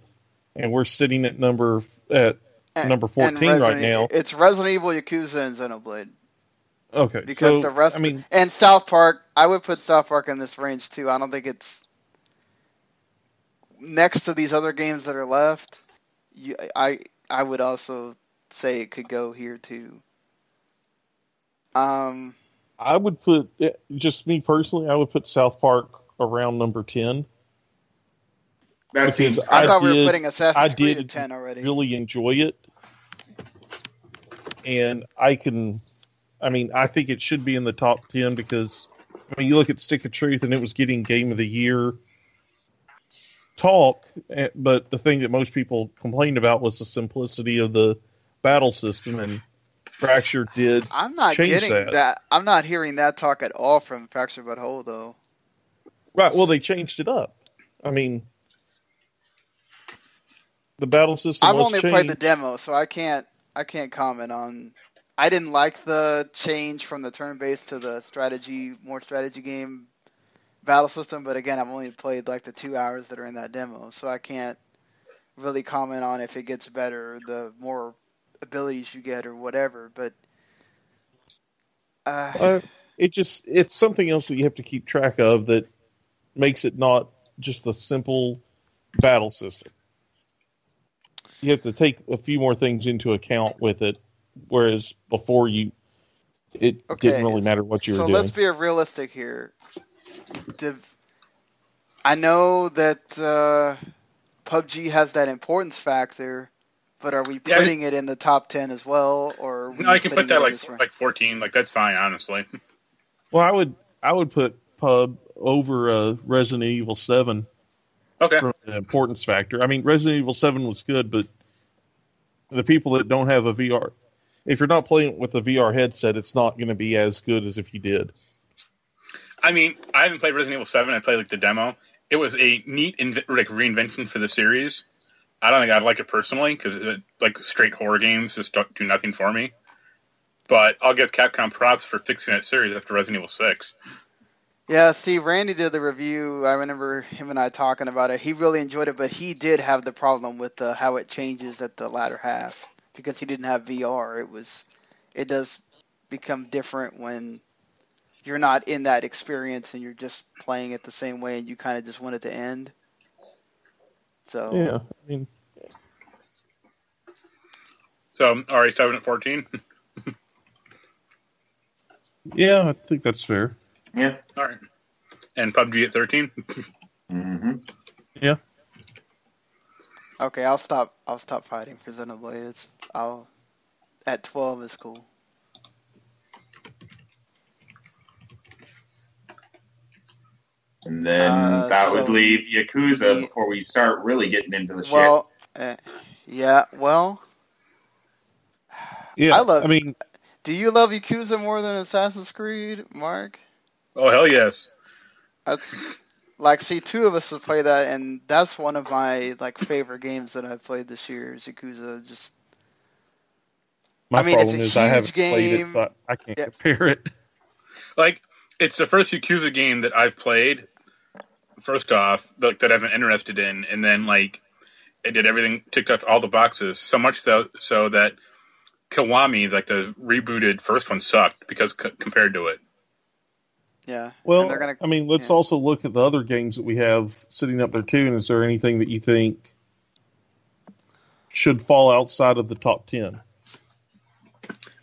and we're sitting at number at and- number 14 right now. It's Resident Evil, Yakuza, and Xenoblade. Okay, Because so, the rest, I mean, and South Park, I would put South Park in this range too. I don't think it's next to these other games that are left, you, I I would also say it could go here too. Um, I would put eh, just me personally. I would put South Park around number ten. That seems. I, I thought we were did- putting Assassin's I Creed did at ten already. Really enjoy it, and I can. I mean, I think it should be in the top ten because I mean, you look at Stick of Truth, and it was getting Game of the Year talk, eh, but the thing that most people complained about was the simplicity of the battle system, and Fracture did I'm not change getting that. that. I'm not hearing that talk at all from Fracture But Whole though. Right. Well, they changed it up. I mean, the battle system. I've only changed. played the demo, so I can't I can't comment on. I didn't like the change from the turn-based to the strategy, more strategy game battle system. But again, I've only played like the two hours that are in that demo, so I can't really comment on if it gets better, the more abilities you get, or whatever. But uh, Uh, it just it's something else that you have to keep track of that makes it not just the simple battle system. You have to take a few more things into account with it, whereas before you, it Okay, didn't really matter what you so were doing. So let's be realistic here. Div- I know that uh, PUBG has that importance factor, but are we Yeah, putting it in the top ten as well, or are we No, I can put that it like rank? like 14. Like that's fine, honestly. Well, I would I would put Pub over uh, Resident Evil Seven Okay. from an importance factor. I mean, Resident Evil Seven was good, but the people that don't have a VR, if you're not playing with a VR headset, it's not going to be as good as if you did. I mean, I haven't played Resident Evil 7. I played like the demo. It was a neat inv- like reinvention for the series. I don't think I'd like it personally because uh, like straight horror games just don't do nothing for me. But I'll give Capcom props for fixing that series after Resident Evil 6. Yeah, see, Randy did the review. I remember him and I talking about it. He really enjoyed it, but he did have the problem with the, how it changes at the latter half because he didn't have VR. It was, it does become different when you're not in that experience and you're just playing it the same way, and you kind of just want it to end. So Yeah, I mean, So um, RE7 at 14. yeah, I think that's fair. Yeah. All right. And PUBG at 13. hmm Yeah. okay, I'll stop. I'll stop fighting for Xenoblade. It's I'll at twelve is cool. And then Uh, that would leave Yakuza the- before we start really getting into the shit. Well, uh, yeah. Well, Yeah, I love- I mean, do you love Yakuza more than Assassin's Creed, Mark? Oh hell yes. That's like see two of us have played that and that's one of my like favorite games that I've played this year is Yakuza just my I mean, it's problem a is I haven't huge played it, so I, I can't Yeah. compare it. Like it's the first Yakuza game that I've played. First off, like that I've been interested in, and then like it did everything, ticked off all the boxes. So much so, so that Kiwami, like the rebooted first one, sucked because c- compared to it. Yeah. Well, they're gonna I mean, let's yeah. also look at the other games that we have sitting up there too. And is there anything that you think should fall outside of the top ten?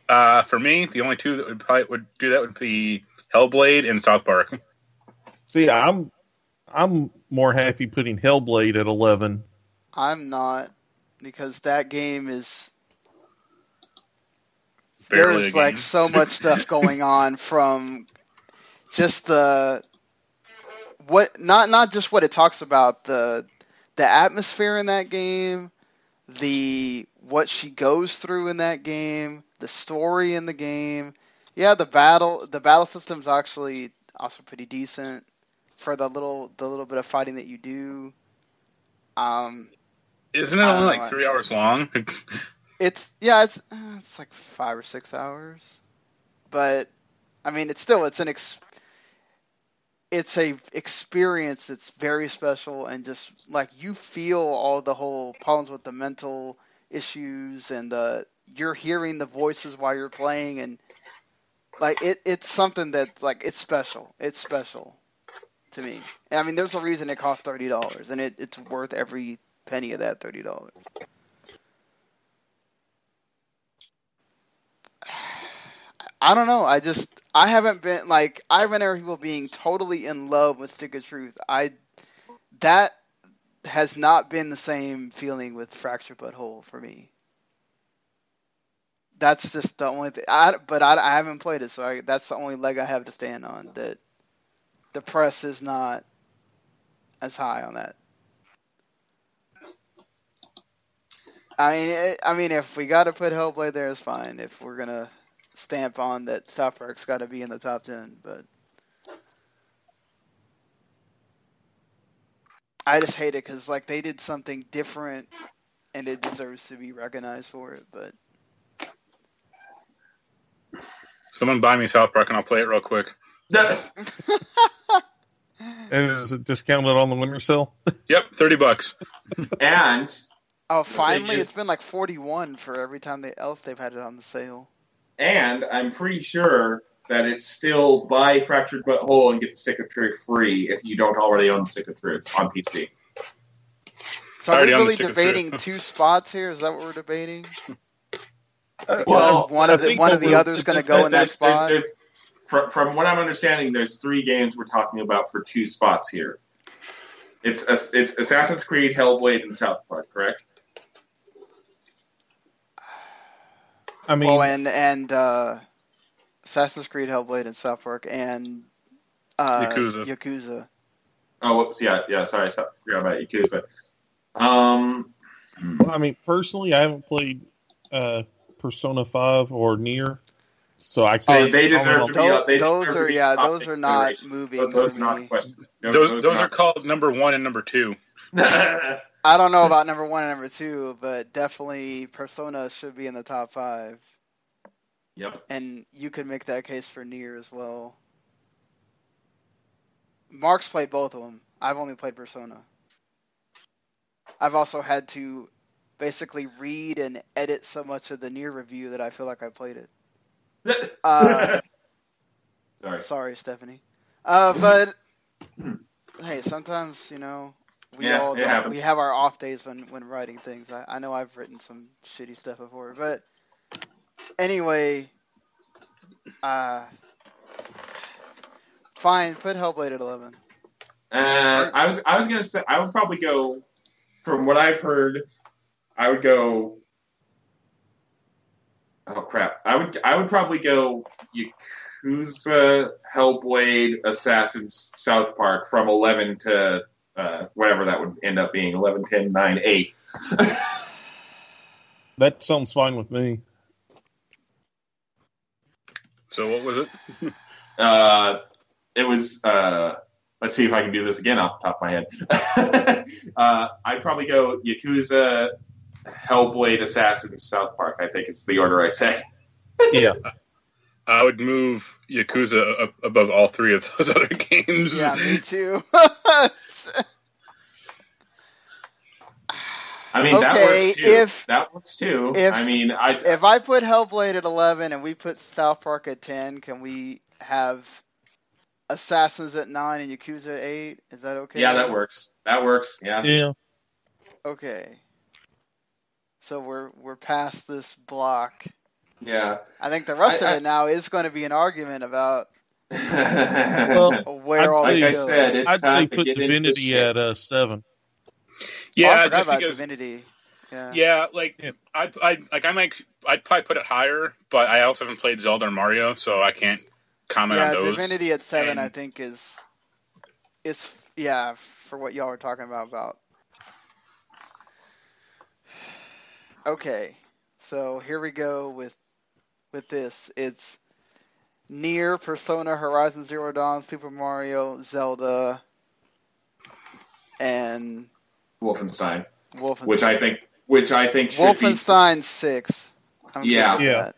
Uh, for me, the only two that would probably would do that would be Hellblade and South Park. See, I'm I'm more happy putting Hellblade at eleven. I'm not because that game is Barely a there's game. like so much stuff going on from just the what not not just what it talks about the the atmosphere in that game the what she goes through in that game the story in the game. Yeah the battle the battle system's actually also pretty decent for the little the little bit of fighting that you do. Um Isn't it only like three hours long? It's yeah, it's uh, it's like five or six hours, but I mean, it's still it's an ex, it's a experience that's very special and just like you feel all the whole problems with the mental issues and the you're hearing the voices while you're playing and like it it's something that like it's special. It's special to me. I mean there's a reason it costs $30 and it, it's worth every penny of that $30 I don't know. I just I haven't been like I remember people being totally in love with Stick of Truth. I that has not been the same feeling with Fractured But Whole for me. That's just the only thing. I, but I, I haven't played it, so I, that's the only leg I have to stand on. That the press is not as high on that. I mean, it, I mean, if we got to put Hellblade there, it's fine. If we're gonna stamp on that South Park's got to be in the top ten, but I just hate it because like they did something different, and it deserves to be recognized for it. But Someone buy me South Park and I'll play it real quick. And is it discounted on the winter sale? Yep, thirty bucks. and oh, finally, it's been like forty-one for every time they else they've had it on the sale. And I'm pretty sure that it's still buy Fractured But Whole and get the Stick of Truth free if you don't already own the Stick of Truth on PC. So are we on the really debating two spots here? Is that what we're debating? Uh, well, one of the one of the we're- others going to go in that There's- there's- spot. there's- from, from what I'm understanding, there's three games we're talking about for two spots here. It's it's Assassin's Creed, Hellblade, and South Park, correct? I mean, well, and and uh, Assassin's Creed, Hellblade, and South Park, and uh, Yakuza. Yakuza. Oh, whoops, yeah, yeah. Sorry, I forgot about Yakuza. Um, I mean, personally, I haven't played uh, Persona Five or Nier, so I they, can't. they deserve to be Those, up. They those are yeah, those are not generation. moving Those, those for not questions. No, Those those are not- called number one and number two. I don't know about number one and number two, but definitely Persona should be in the top five, yep. and you could make that case for Nier as well. Mark's played both of them. I've only played Persona. I've also had to basically read and edit so much of the Nier review that I feel like I played it. Uh, Sorry. Sorry, Stephanie. Uh, but hey, sometimes you know we Yeah, all happens. we have our off days when when writing things. I, I know I've written some shitty stuff before, but anyway, uh, fine. Put Hellblade at eleven. Uh, I was I was gonna say I would probably go from what I've heard. I would go. Oh crap! I would I would probably go Yakuza, Hellblade, Assassins, South Park from eleven to uh, whatever that would end up being 11, 10, 9, 8. That sounds fine with me. So what was it? Uh, it was. Uh, let's see if I can do this again off the top of my head. uh, I'd probably go Yakuza, Hellblade, Assassins, South Park. I think it's the order I say. Yeah, I would move Yakuza up above all three of those other games. Yeah, me too. I mean, that works too. if- that works too. if- I mean, I if I put Hellblade at eleven and we put South Park at ten, can we have Assassins at nine and Yakuza at eight? Is that okay? yeah, that works. That works. Yeah. yeah. Okay. So we're we're past this block. Yeah. I think the rest I- I- of it now is going to be an argument about Well, where I'd all like I said, it's I'd time say to put get Divinity shit. at uh, seven. yeah, oh, I forgot about because. Divinity. Yeah. Yeah, like Yeah. I'd, I'd like I might I'd probably put it higher, but I also haven't played Zelda or Mario, so I can't comment Yeah, on those. Divinity at seven, And- I think is is yeah for what y'all were talking about about. Okay, so here we go with with this. It's Nier Persona, Horizon Zero Dawn, Super Mario, Zelda, and Wolfenstein, Wolfenstein. which I think, which I think should be Wolfenstein Six. I'm Yeah. Yeah.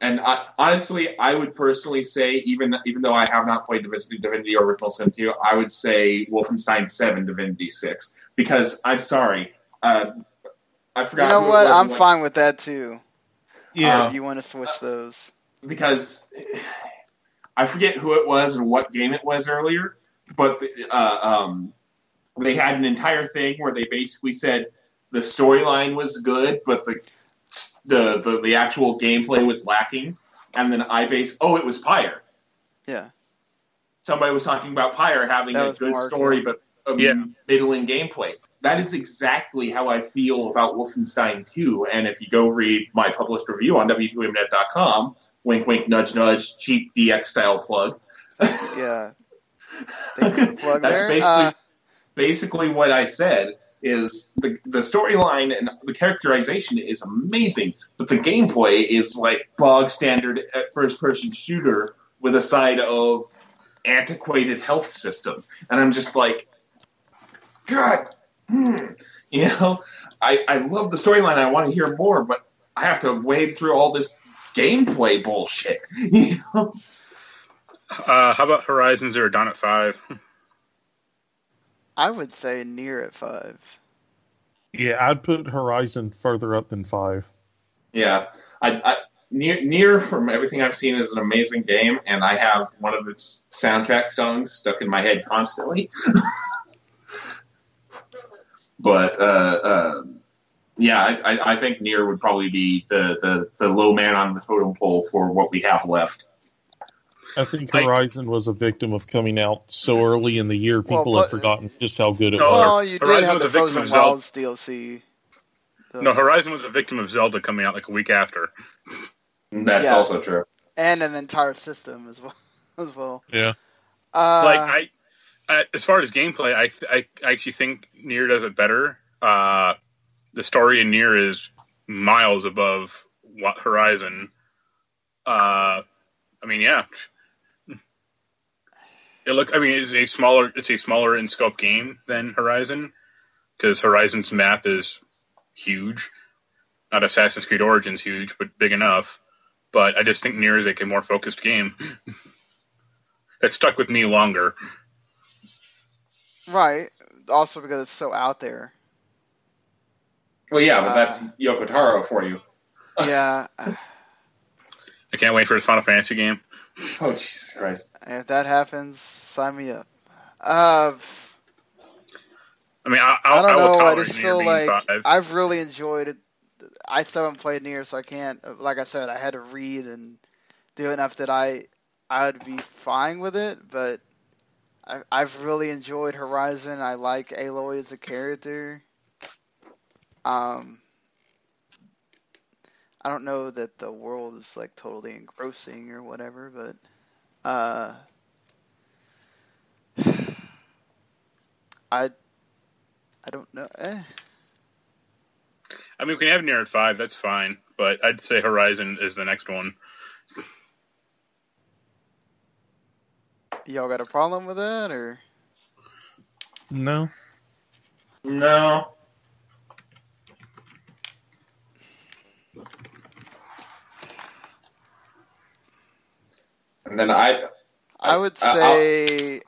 And I, honestly, I would personally say, even even though I have not played Divinity, Divinity Original Sin 2, I would say Wolfenstein 7, Divinity 6. Because, I'm sorry, uh, I You know what? I'm and fine with that too. Yeah, If you want to switch those. Because I forget who it was and what game it was earlier, but uh, um, they had an entire thing where they basically said the storyline was good, but the the the, the actual gameplay was lacking. And then I base oh, it was Pyre. Yeah. Somebody was talking about Pyre having That a good Mark, story, yeah. but um, Yeah. middling gameplay. That is exactly how I feel about Wolfenstein 2. And if you go read my published review on W2Mnet.com, wink, wink, nudge, nudge, cheap DX style plug. Yeah. Thanks for the plug That's there. basically Uh, basically what I said is the the storyline and the characterization is amazing, but the gameplay is like bog standard first person shooter with a side of antiquated health system, and I'm just like, God, hmm. you know, I I love the storyline. I want to hear more, but I have to wade through all this gameplay bullshit. You know? Uh, how about Horizon Zero Dawn at five? I would say Nier at five. Yeah, I'd put Horizon further up than five. Yeah, I, I Nier Nier from everything I've seen is an amazing game, and I have one of its soundtrack songs stuck in my head constantly. but uh, uh, yeah, I, I, I think Nier would probably be the, the the low man on the totem pole for what we have left. I think I- Horizon was a victim of coming out so early in the year. Well, People but- have forgotten just how good it No, was. Well, you did Horizon have was the a victim Frozen of Zelda. Wilds DLC. though. No, Horizon was a victim of Zelda coming out like a week after. That's Yeah. also true. and an entire system as well. As well. Yeah. Uh, like I, I, as far as gameplay, I, I, I actually think Nier does it better. Uh, the story in Nier is miles above what Horizon. Uh, I mean, yeah. It look. I mean, it's a smaller. It's a smaller in scope game than Horizon because Horizon's map is huge. Not Assassin's Creed Origins huge, but big enough. But I just think Nier is like a more focused game that stuck with me longer. Right. Also because it's so out there. Well, yeah, but Uh, that's Yoko Taro for you. Yeah. I can't wait for his Final Fantasy game. Oh Jesus Christ! if that happens, sign me up. Uh, I mean, I, I I'll, don't I will know. I just feel like five. I've really enjoyed it. I still haven't played Nier, so I can't. Like I said, I had to read and do enough that I I'd be fine with it. But I, I've really enjoyed Horizon. I like Aloy as a character. Um, I don't know that the world is like totally engrossing or whatever, but uh, I I don't know. Eh. I mean, we can have Nier at five. That's fine, but I'd say Horizon is the next one. Y'all got a problem with that, or No. No. And then I, I would I- I'll- say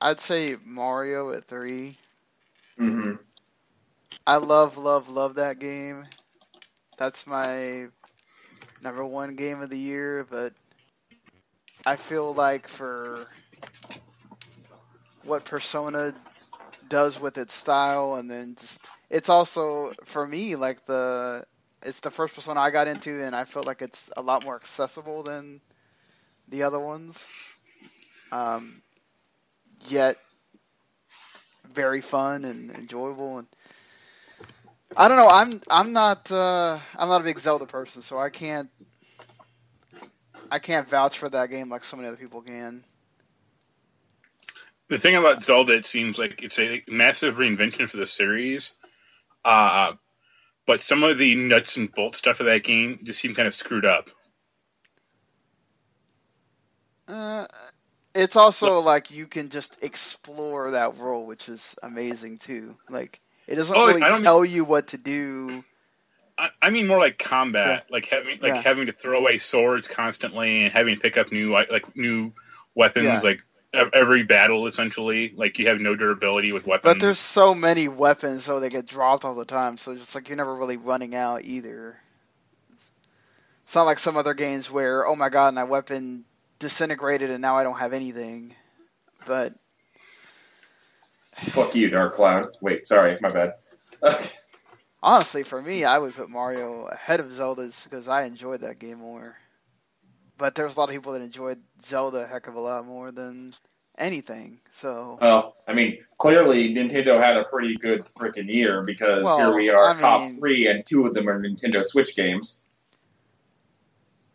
I'd say Mario at three. mhm. I love, love, love that game. That's my number one game of the year, but I feel like for what Persona does with its style, and then just it's also for me like the it's the first Persona I got into, and I felt like it's a lot more accessible than the other ones. Um, yet very fun and enjoyable and I don't know. I'm I'm not uh, I'm not a big Zelda person, so I can't I can't vouch for that game like so many other people can. The thing about Zelda, it seems like it's a massive reinvention for the series. Uh, but some of the nuts and bolts stuff of that game just seem kind of screwed up. Uh, it's also like you can just explore that world, which is amazing too. Like it doesn't Oh, really tell you what to do. I, I mean more like combat, like having like Yeah. having to throw away swords constantly and having to pick up new like like new weapons Yeah. like every battle essentially. Like you have no durability with weapons. But there's so many weapons, so they get dropped all the time. So it's like you're never really running out either. It's not like some other games where, oh my god, my weapon disintegrated and now I don't have anything. but Fuck you, Dark Cloud. Wait, sorry, my bad. honestly, for me, I would put Mario ahead of Zelda's because I enjoyed that game more. But there's a lot of people that enjoyed Zelda a heck of a lot more than anything. So well, I mean, clearly Nintendo had a pretty good freaking year because Well, here we are, I top mean- three, and two of them are Nintendo Switch games.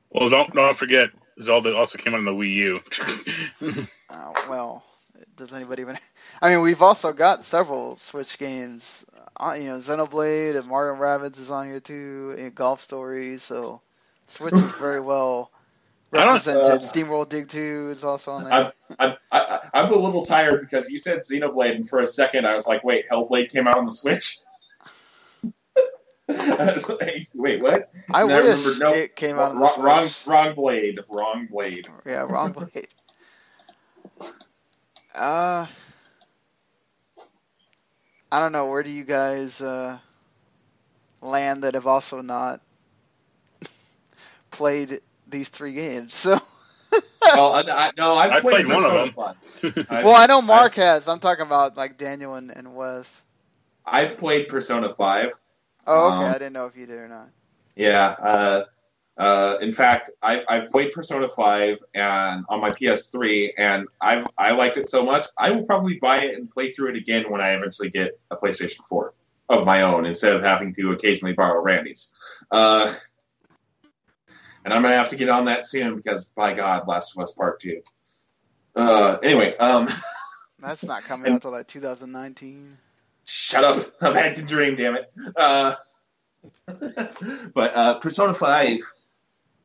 Well, don't don't forget, Zelda also came out on the Wii U. Uh, well, does anybody even? I mean, we've also got several Switch games. Uh, you know, Xenoblade and Mario and Rabbids is on here too, and Golf Story. So Switch is very well represented. uh, SteamWorld Dig 2 is also on there. I'm, I'm, I, I'm a little tired because you said Xenoblade, and for a second I was like, wait, Hellblade came out on the Switch? Like, wait, what? I and I wish remembered, nope, it came out on the wrong, wrong, wrong blade, wrong blade. Yeah, wrong blade. Uh, I don't know. Where do you guys uh, land that have also not played these three games? So, well, I, I, no, I've I played, played one of Persona them. 5. I've, well, I know Mark has. I'm talking about like Daniel and, and Wes. I've played Persona 5. Oh, okay. Um, I didn't know if you did or not. Yeah. Uh, uh, in fact, I, I've played Persona 5 and on my PS3, and I've I liked it so much. I will probably buy it and play through it again when I eventually get a PlayStation 4 of my own, instead of having to occasionally borrow Randy's. Uh, and I'm gonna have to get on that soon because, by God, Last of Us Part Two. Uh, anyway, um, That's not coming out till like 2019. Shut up! I've had to dream, damn it. Uh, but uh, Persona Five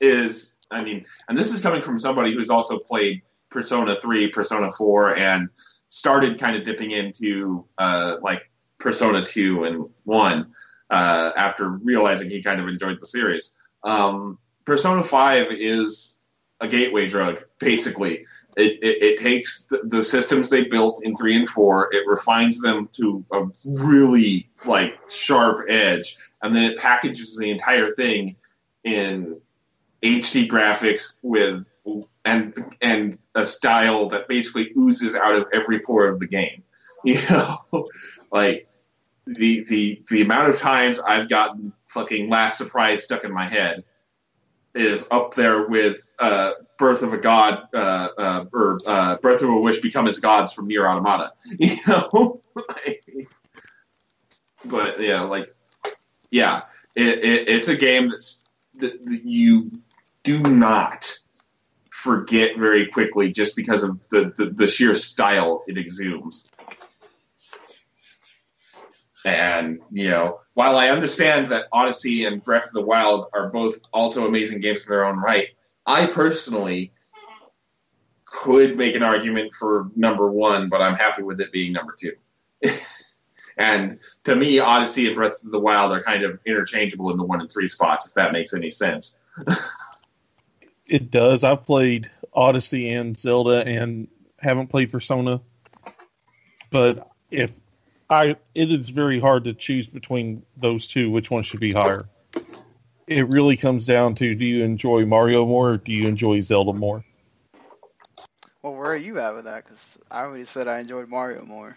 is, I mean, and this is coming from somebody who's also played Persona Three, Persona Four, and started kind of dipping into uh, like Persona Two and One uh, after realizing he kind of enjoyed the series. Um, Persona Five is a gateway drug, basically. It, it, it takes the, the systems they built in three and four, it refines them to a really like sharp edge, and then it packages the entire thing in HD graphics with and and a style that basically oozes out of every pore of the game. You know, like the the the amount of times I've gotten fucking Last Surprise stuck in my head is up there with uh, Birth of a God uh, uh, or uh, Birth of a Wish Become as Gods from Nier Automata. You know, but yeah, like yeah, it, it, it's a game that's that, that you do not forget very quickly just because of the, the, the sheer style it exudes. And, you know, while I understand that Odyssey and Breath of the Wild are both also amazing games in their own right, I personally could make an argument for number one, but I'm happy with it being number two. and to me, Odyssey and Breath of the Wild are kind of interchangeable in the one and three spots, if that makes any sense. It does. I've played Odyssey and Zelda and haven't played Persona. But if I it is very hard to choose between those two which one should be higher. It really comes down to do you enjoy Mario more or do you enjoy Zelda more? Well, where are you at with that? Because I already said I enjoyed Mario more.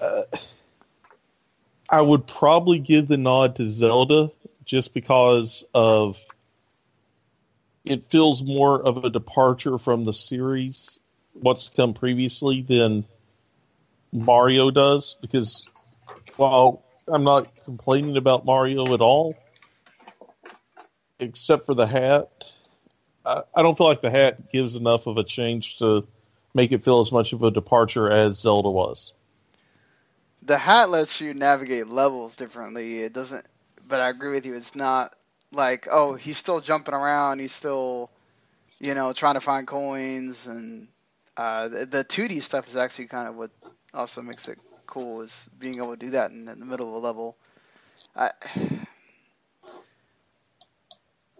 Uh, I would probably give the nod to Zelda just because of it feels more of a departure from the series, what's come previously, than Mario does. Because while I'm not complaining about Mario at all, except for the hat, I, I don't feel like the hat gives enough of a change to make it feel as much of a departure as Zelda was. The hat lets you navigate levels differently. It doesn't, but I agree with you. It's not like, oh, he's still jumping around. He's still, you know, trying to find coins. And uh, the, the 2D stuff is actually kind of what also makes it cool is being able to do that in, in the middle of a level. I,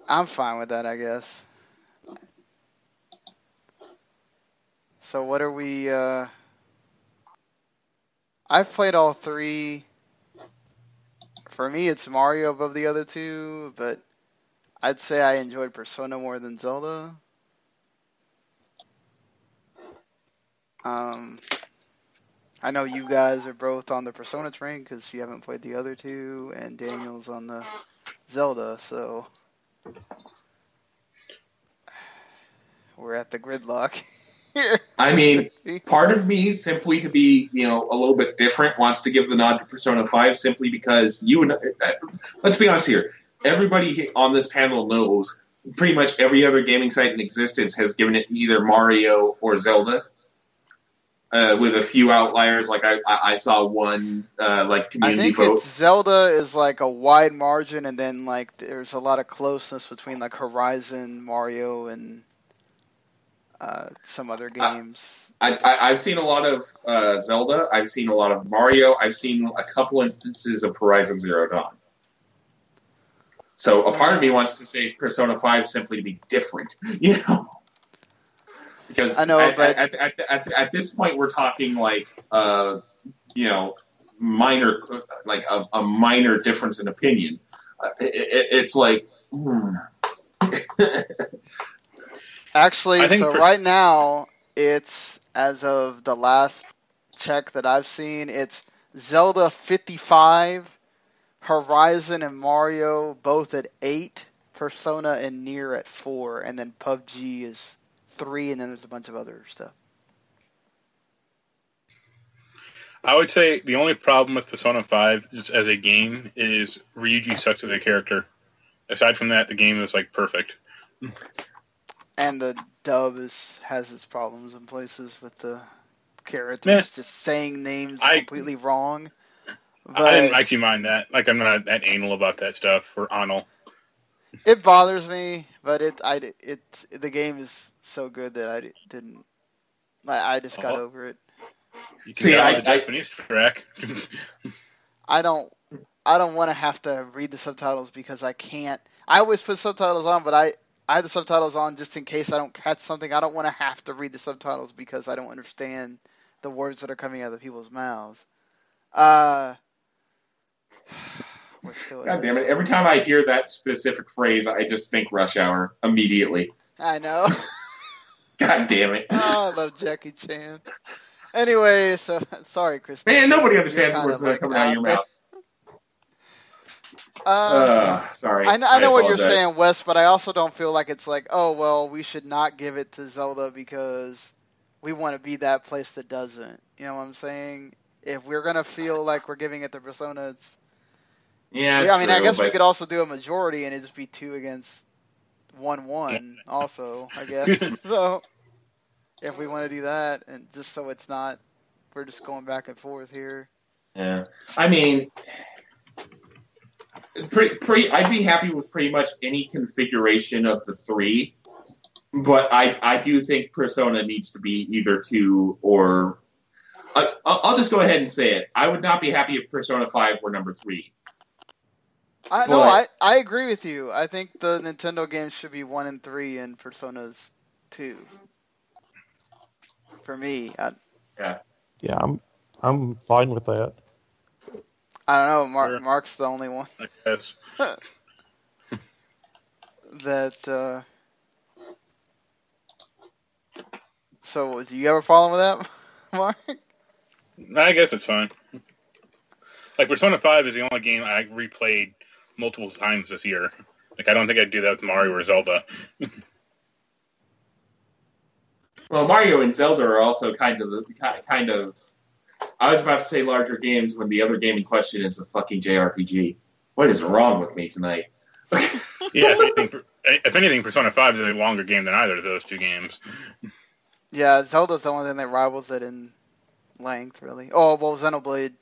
I'm fine with that, I guess. So what are we? Uh, I've played all three. For me, it's Mario above the other two, but I'd say I enjoyed Persona more than Zelda. Um, I know you guys are both on the Persona train because you haven't played the other two, and Daniel's on the Zelda, so we're at the gridlock. I mean, part of me simply to be you know a little bit different wants to give the nod to Persona Five simply because you and uh, let's be honest here, everybody on this panel knows pretty much every other gaming site in existence has given it to either Mario or Zelda. Uh, with a few outliers, like I, I I saw one uh, like I community think vote. Zelda is like a wide margin, and then like there's a lot of closeness between like Horizon, Mario, and uh, some other games. I, I, I've seen a lot of uh, Zelda. I've seen a lot of Mario. I've seen a couple instances of Horizon Zero Dawn. So a part of me wants to say Persona Five simply to be different, you know. Because I know, at, but- at, at, at, at this point we're talking like uh, you know minor like a, a minor difference in opinion. Uh, it, it, it's like hmm. Actually, so per- right now it's as of the last check that I've seen, it's Zelda 55, Horizon and Mario both at eight, Persona and Nier at four, and then PUBG is three, and then there's a bunch of other stuff. I would say the only problem with Persona 5 just as a game is Ryuji sucks as a character. Aside from that, the game is like perfect. And the dub is has its problems in places with the characters Meh. just saying names I- completely wrong. But I didn't actually mind that. Like I'm not that anal about that stuff or anal. it bothers me, but it I it the game is so good that I didn't. I, I just got Oh. over it. You can get I- on the I- Japanese track. I don't. I don't want to have to read the subtitles because I can't. I always put subtitles on, but I I have the subtitles on just in case I don't catch something. I don't want to have to read the subtitles because I don't understand the words that are coming out of people's mouths. Uh, we're still at God damn it! Every time I hear that specific phrase, I just think Rush Hour immediately. I know. God damn it! oh, I love Jackie Chan. Anyway, so sorry, Chris. Man, nobody understands the words that are coming out of your mouth. Uh, Uh, sorry. I know, I know what you're saying, Wes, but I also don't feel like it's like, oh well, we should not give it to Zelda because we want to be that place that doesn't. You know what I'm saying? If we're gonna feel like we're giving it to Persona, it's. Yeah, I mean, I guess we could also do a majority and it'd just be two against one one. Also, I guess so. If we want to do that, and just so it's not, we're just going back and forth here. Yeah, I mean, pretty, pretty. I'd be happy with pretty much any configuration of the three, but I, I do think Persona needs to be either two or. I, I'll I'll just go ahead and say it. I would not be happy if Persona Five were number three. I no, I, I agree with you. I think the Nintendo games should be one and three, and Persona's two. For me, I, Yeah, I'm I'm fine with that. I don't know. Mark, Sure. Mark's the only one I guess. that. Uh... So, do you have a problem with that, Mark? I guess it's fine. Like Persona 5 is the only game I replayed multiple times this year. Like I don't think I'd do that with Mario or Zelda. Well, Mario and Zelda are also kind of the kind of. I was about to say larger games when the other game in question is the fucking JRPG. What is wrong with me tonight? Yeah, if anything, if anything, Persona 5 is a longer game than either of those two games. Yeah, Zelda's the only thing that rivals it in length, really. Oh, well, Xenoblade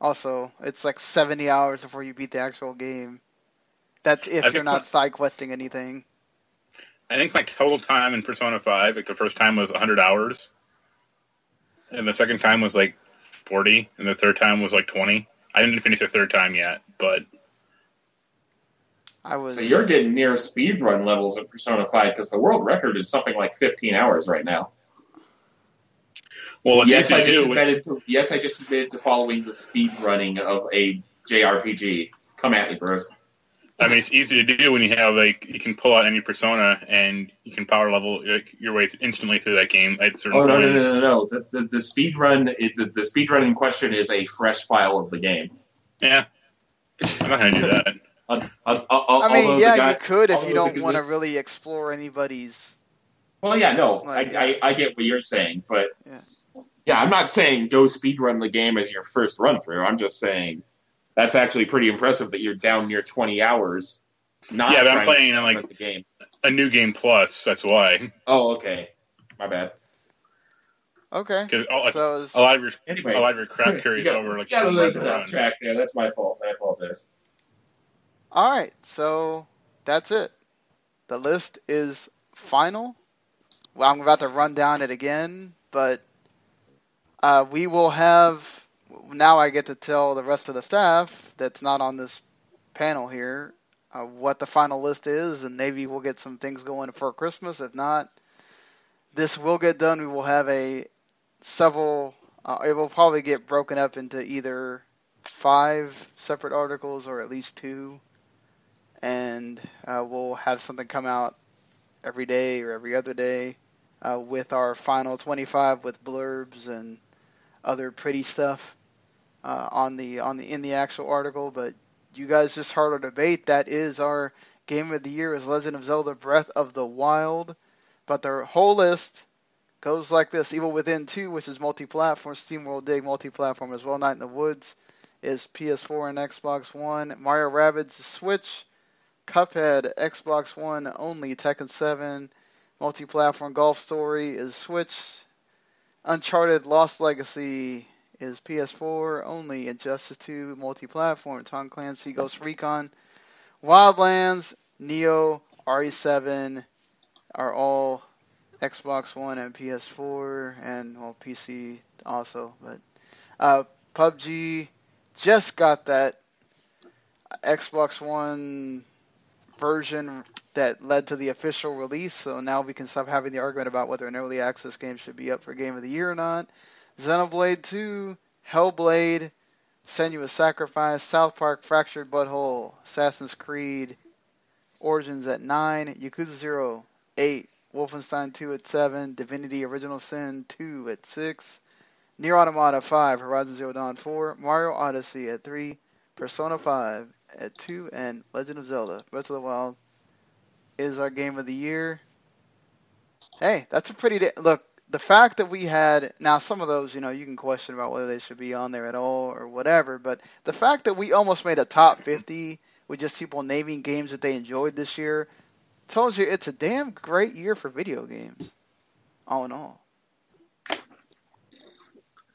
also. It's like 70 hours before you beat the actual game. That's if I you're not what- side questing anything. I think my total time in Persona 5, like the first time was 100 hours, and the second time was like 40, and the third time was like 20. I didn't finish the third time yet, but I was. So you're getting near speed run levels of Persona 5 because the world record is something like 15 hours right now. well, yes, I just do. admitted to, yes, I just admitted to following the speed running of a JRPG. Come at me, bros. I mean, it's easy to do when you have like you can pull out any persona and you can power level like, your way instantly through that game at certain Oh no no points. no no no! The the, the speed run the, the speed run in question is a fresh file of the game. Yeah, I'm not gonna do that. Uh, uh, uh, I mean, yeah, guy- you could if you don't want to really explore anybody's. Well, yeah, no, Like, I, I I get what you're saying, but Yeah. yeah, I'm not saying go speed run the game as your first run through. I'm just saying that's actually pretty impressive that you're down near 20 hours. Not Yeah, but I'm playing on, like- the game. A new game plus. That's why. Oh, okay, my bad. Okay, Because like, so it's, a lot of your Anyway, a lot of your crap you carries got, over like you got a little to bit off track there. That's my fault. I apologize. all right. So that's it. The list is final. Well, I'm about to run down it again, but uh, we will have. Now I get to tell the rest of the staff that's not on this panel here uh, what the final list is, and maybe we'll get some things going for Christmas. If not, this will get done. We will have a several. Uh, it will probably get broken up into either five separate articles or at least two, and uh, we'll have something come out every day or every other day uh, with our final 25 with blurbs and other pretty stuff uh, on the on the in the actual article. But you guys just heard our debate. That is our game of the year is Legend of Zelda: Breath of the Wild. But the whole list goes like this: Evil Within 2, which is multi-platform, SteamWorld Dig multi-platform as well. Night in the Woods is PS4 and Xbox One. Mario Rabbids Switch. Cuphead Xbox One only. Tekken 7 multi-platform. Golf Story is Switch. Uncharted Lost Legacy is PS4 only. Injustice 2 multi-platform. Tom Clancy Ghost Recon. Wildlands, Nioh, RE7 are all Xbox One and PS4 and well PC also. But uh, PUBG just got that Xbox One version that led to the official release, so now we can stop having the argument about whether an early access game should be up for Game of the Year or not. Xenoblade 2, Hellblade, Senua's Sacrifice, South Park, Fractured But Whole, Assassin's Creed, Origins at 9, Yakuza 0, 8, Wolfenstein 2 at 7, Divinity Original Sin 2 at 6, Nier Automata 5, Horizon Zero Dawn 4, Mario Odyssey at 3, Persona 5 at 2, and Legend of Zelda Breath of the Wild is our game of the year. Hey, that's a pretty look. The fact that we had now some of those, you know, you can question about whether they should be on there at all or whatever, but the fact that we almost made a top 50 with just people naming games that they enjoyed this year tells you it's a damn great year for video games. All in all.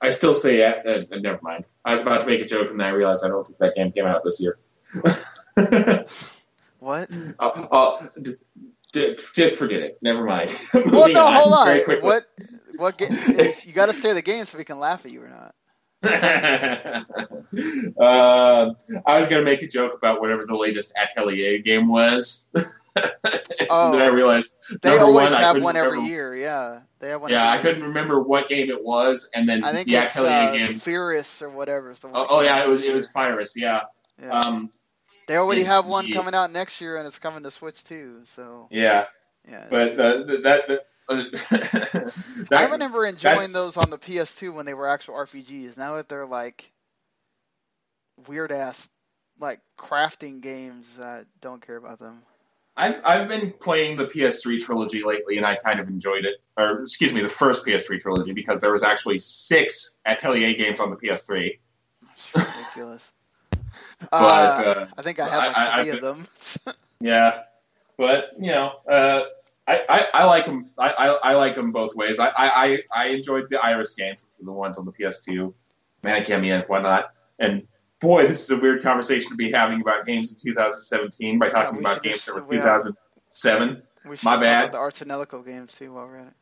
I still say, uh, uh, never mind. I was about to make a joke and then I realized I don't think that game came out this year. What? I'll, I'll, d- d- just forget it. Never mind. Well, no, hold on. What? What? You got to say the game so we can laugh at you or not. uh, I was gonna make a joke about whatever the latest Atelier game was. Oh. then I realized They always one, have one every remember- year. Yeah, they have one. yeah, I couldn't remember what game it was, and then I think the it's Atelier uh, game. Firis or whatever. Is the one Oh, oh yeah, it was it was Firis. Yeah. Yeah. Um, they already yeah, have one yeah. coming out next year, and it's coming to Switch too. So yeah, yeah. but it's- uh, th- that. that I that- remember enjoying that's- those on the PS2 when they were actual RPGs. Now that they're like weird ass like crafting games, I don't care about them. I've, I've been playing the PS3 trilogy lately, and I kind of enjoyed it. Or, excuse me, the first PS3 trilogy, because there was actually six Atelier games on the PS3. It's ridiculous. But, uh, uh, I think I have like I- I- three of them. yeah, but you know, uh, I, I, I like them. I, I, I like them both ways. I, I, I enjoyed the Iris games, the ones on the PS2, Mana Khemia and whatnot. And boy, this is a weird conversation to be having about games in 2017 by talking we about games that were 2007. we should My bad. talk about the Ar tonelico games too while we're at it.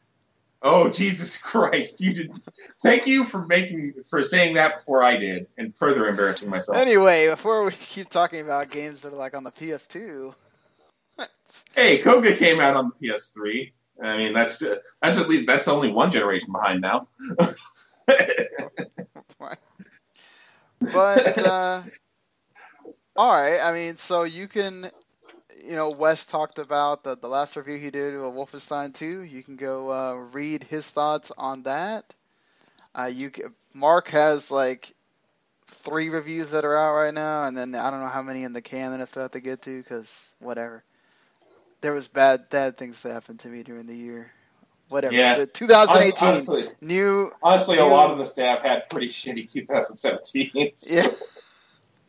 Oh Jesus Christ! You did. Thank you for making for saying that before I did, and further embarrassing myself. Anyway, before we keep talking about games that are like on the PS2, Hey, Qoga came out on the PS3. I mean, that's that's at least that's only one generation behind now. but uh, All right. I mean, so you can, you know, Wes talked about the the last review he did of Wolfenstein 2. You can go uh, read his thoughts on that. Uh, you can, Mark has like three reviews that are out right now, and then I don't know how many in the can that I still have to get to because whatever. There was bad bad things that happened to me during the year. Whatever. Yeah. The 2018 Honestly, new honestly, a lot of the staff had pretty shitty 2017. yeah.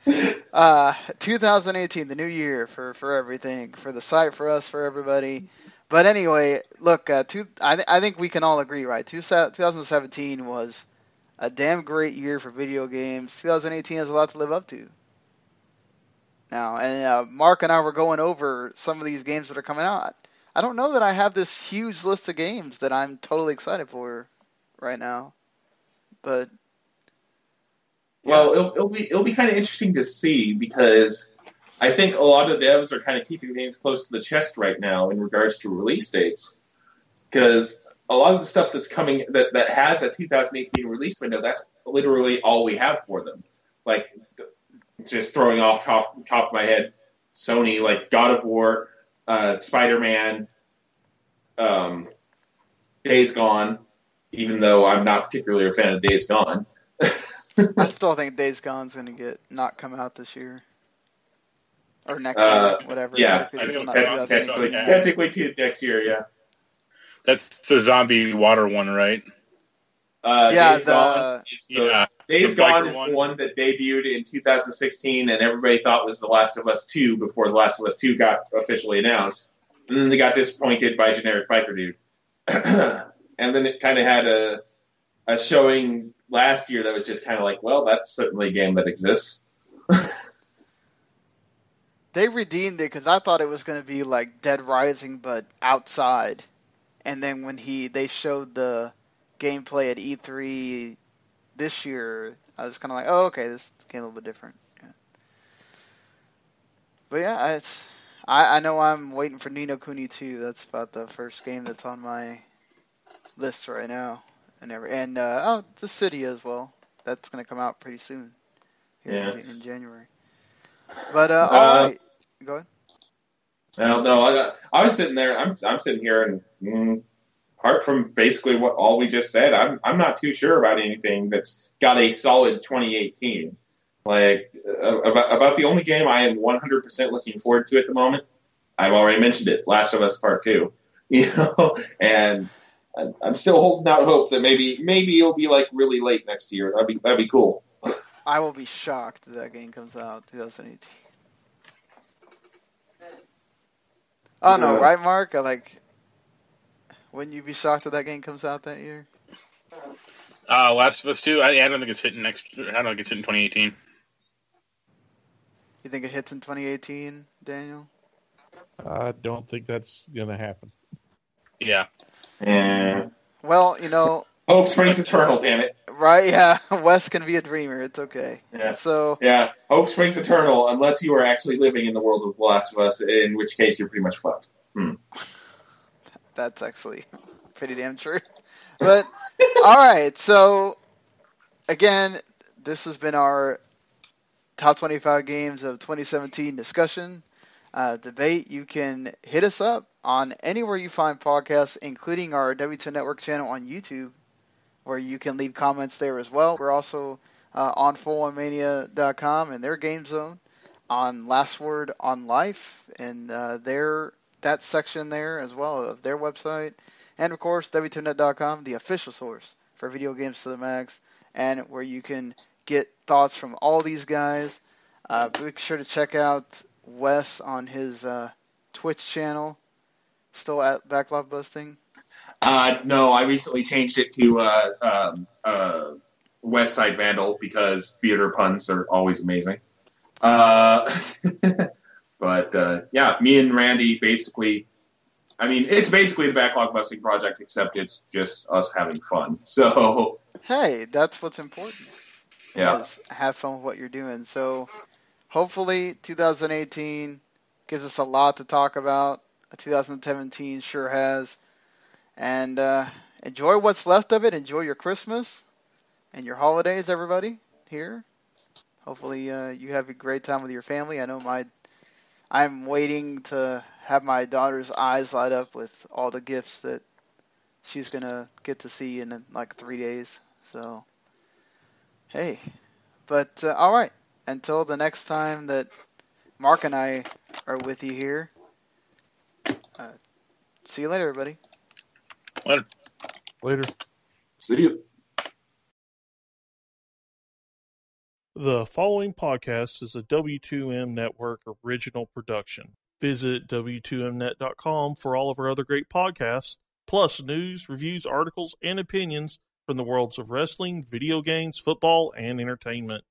Uh, 2018, the new year for for everything, for the site, for us, for everybody. But anyway, look, uh, two, I, th- I think we can all agree, right? Two, 2017 was a damn great year for video games. 2018 has a lot to live up to. Now, and uh, Mark and I were going over some of these games that are coming out. I don't know that I have this huge list of games that I'm totally excited for right now, but Well, it'll, it'll be it'll be kind of interesting to see because I think a lot of devs are kind of keeping games close to the chest right now in regards to release dates because a lot of the stuff that's coming that, that has a 2018 release window that's literally all we have for them. Like th- just throwing off top, top of my head, Sony like God of War, uh, Spider Man, um, Days Gone. Even though I'm not particularly a fan of Days Gone. I still think Days Gone's gonna get not come out this year or next Uh, year, whatever. yeah, technically I it's think not te- Technically, 2018. yeah. technically to next year, yeah. That's the zombie water one, right? Uh, Yeah, Days Gone the is the, Yeah. Days the biker Gone is one. the one that debuted in 2016, and everybody thought was The Last of Us 2 before The Last of Us 2 got officially announced. And then they got disappointed by generic biker dude. and then it kind of had a a showing last year that was just kind of like, well, that's certainly a game that exists. they redeemed it because I thought it was gonna be like Dead Rising but outside, and then when he they showed the gameplay at E3 this year, I was kind of like, oh okay, this game a little bit different. But yeah, it's I, I know I'm waiting for Ni no Kuni 2. That's about the first game that's on my list right now, and every and uh, oh, the city as well. That's gonna come out pretty soon. Here in, in January. But uh, all Uh, right, go ahead. Well, no, I, I was sitting there. I'm I'm sitting here, and mm, apart from basically what all we just said, I'm I'm not too sure about anything that's got a solid 2018. Like uh, about about the only game I am 100 percent looking forward to at the moment. I've already mentioned it, Last of Us Part Two. You know, and I'm- I'm still holding out hope that maybe maybe it'll be like really late next year. That'd be that'd be cool. I will be shocked if that game comes out 2018. Oh no, Yeah. right, Mark? Like. Wouldn't you be shocked if that game comes out that year? Uh, Last of Us Two. I, I don't think it's hitting next. I don't think it's hitting 2018. You think it hits in 2018, Daniel? I don't think that's going to happen. Yeah. And Well, you know, hope springs eternal. Damn it. right? Yeah, Wes can be a dreamer. It's okay. Yeah. So Yeah, hope springs eternal unless you are actually living in the world of The Last of Us, in which case you're pretty much fucked. that's actually pretty damn true. But all right, so again, this has been our top 25 games of 2017 discussion uh, debate. You can hit us up on anywhere you find podcasts, including our W2M Network channel on YouTube, where you can leave comments there as well. We're also uh, on FullOnMania.com and their game zone, on Last Word on Life and uh, their that section there as well of their website, and of course W2Mnet.com, the official source for video games to the max, and where you can get thoughts from all these guys. Uh, be sure to check out Wes on his uh, Twitch channel, still at Backlog Busting. Uh, no, I recently changed it to uh, um, uh, West Side Vandal because theater puns are always amazing. Uh, but uh, yeah, me and Randy basically. I mean, it's basically the backlog busting project, except it's just us having fun. So Hey, that's what's important. yeah, is have fun with what you're doing. So hopefully 2018 gives us a lot to talk about. 2017 sure has. And uh, enjoy what's left of it. Enjoy your Christmas and your holidays, everybody. Here. hopefully uh, you have a great time with your family. I know my I'm waiting to have my daughter's eyes light up with all the gifts that she's gonna get to see in like three days. So, hey, but uh, all right. Until the next time that Mark and I are with you here. Uh, see you later, everybody. Later. Later. See you. The following podcast is a W2M Network original production. Visit W2Mnet.com for all of our other great podcasts, plus news, reviews, articles, and opinions from the worlds of wrestling, video games, football, and entertainment.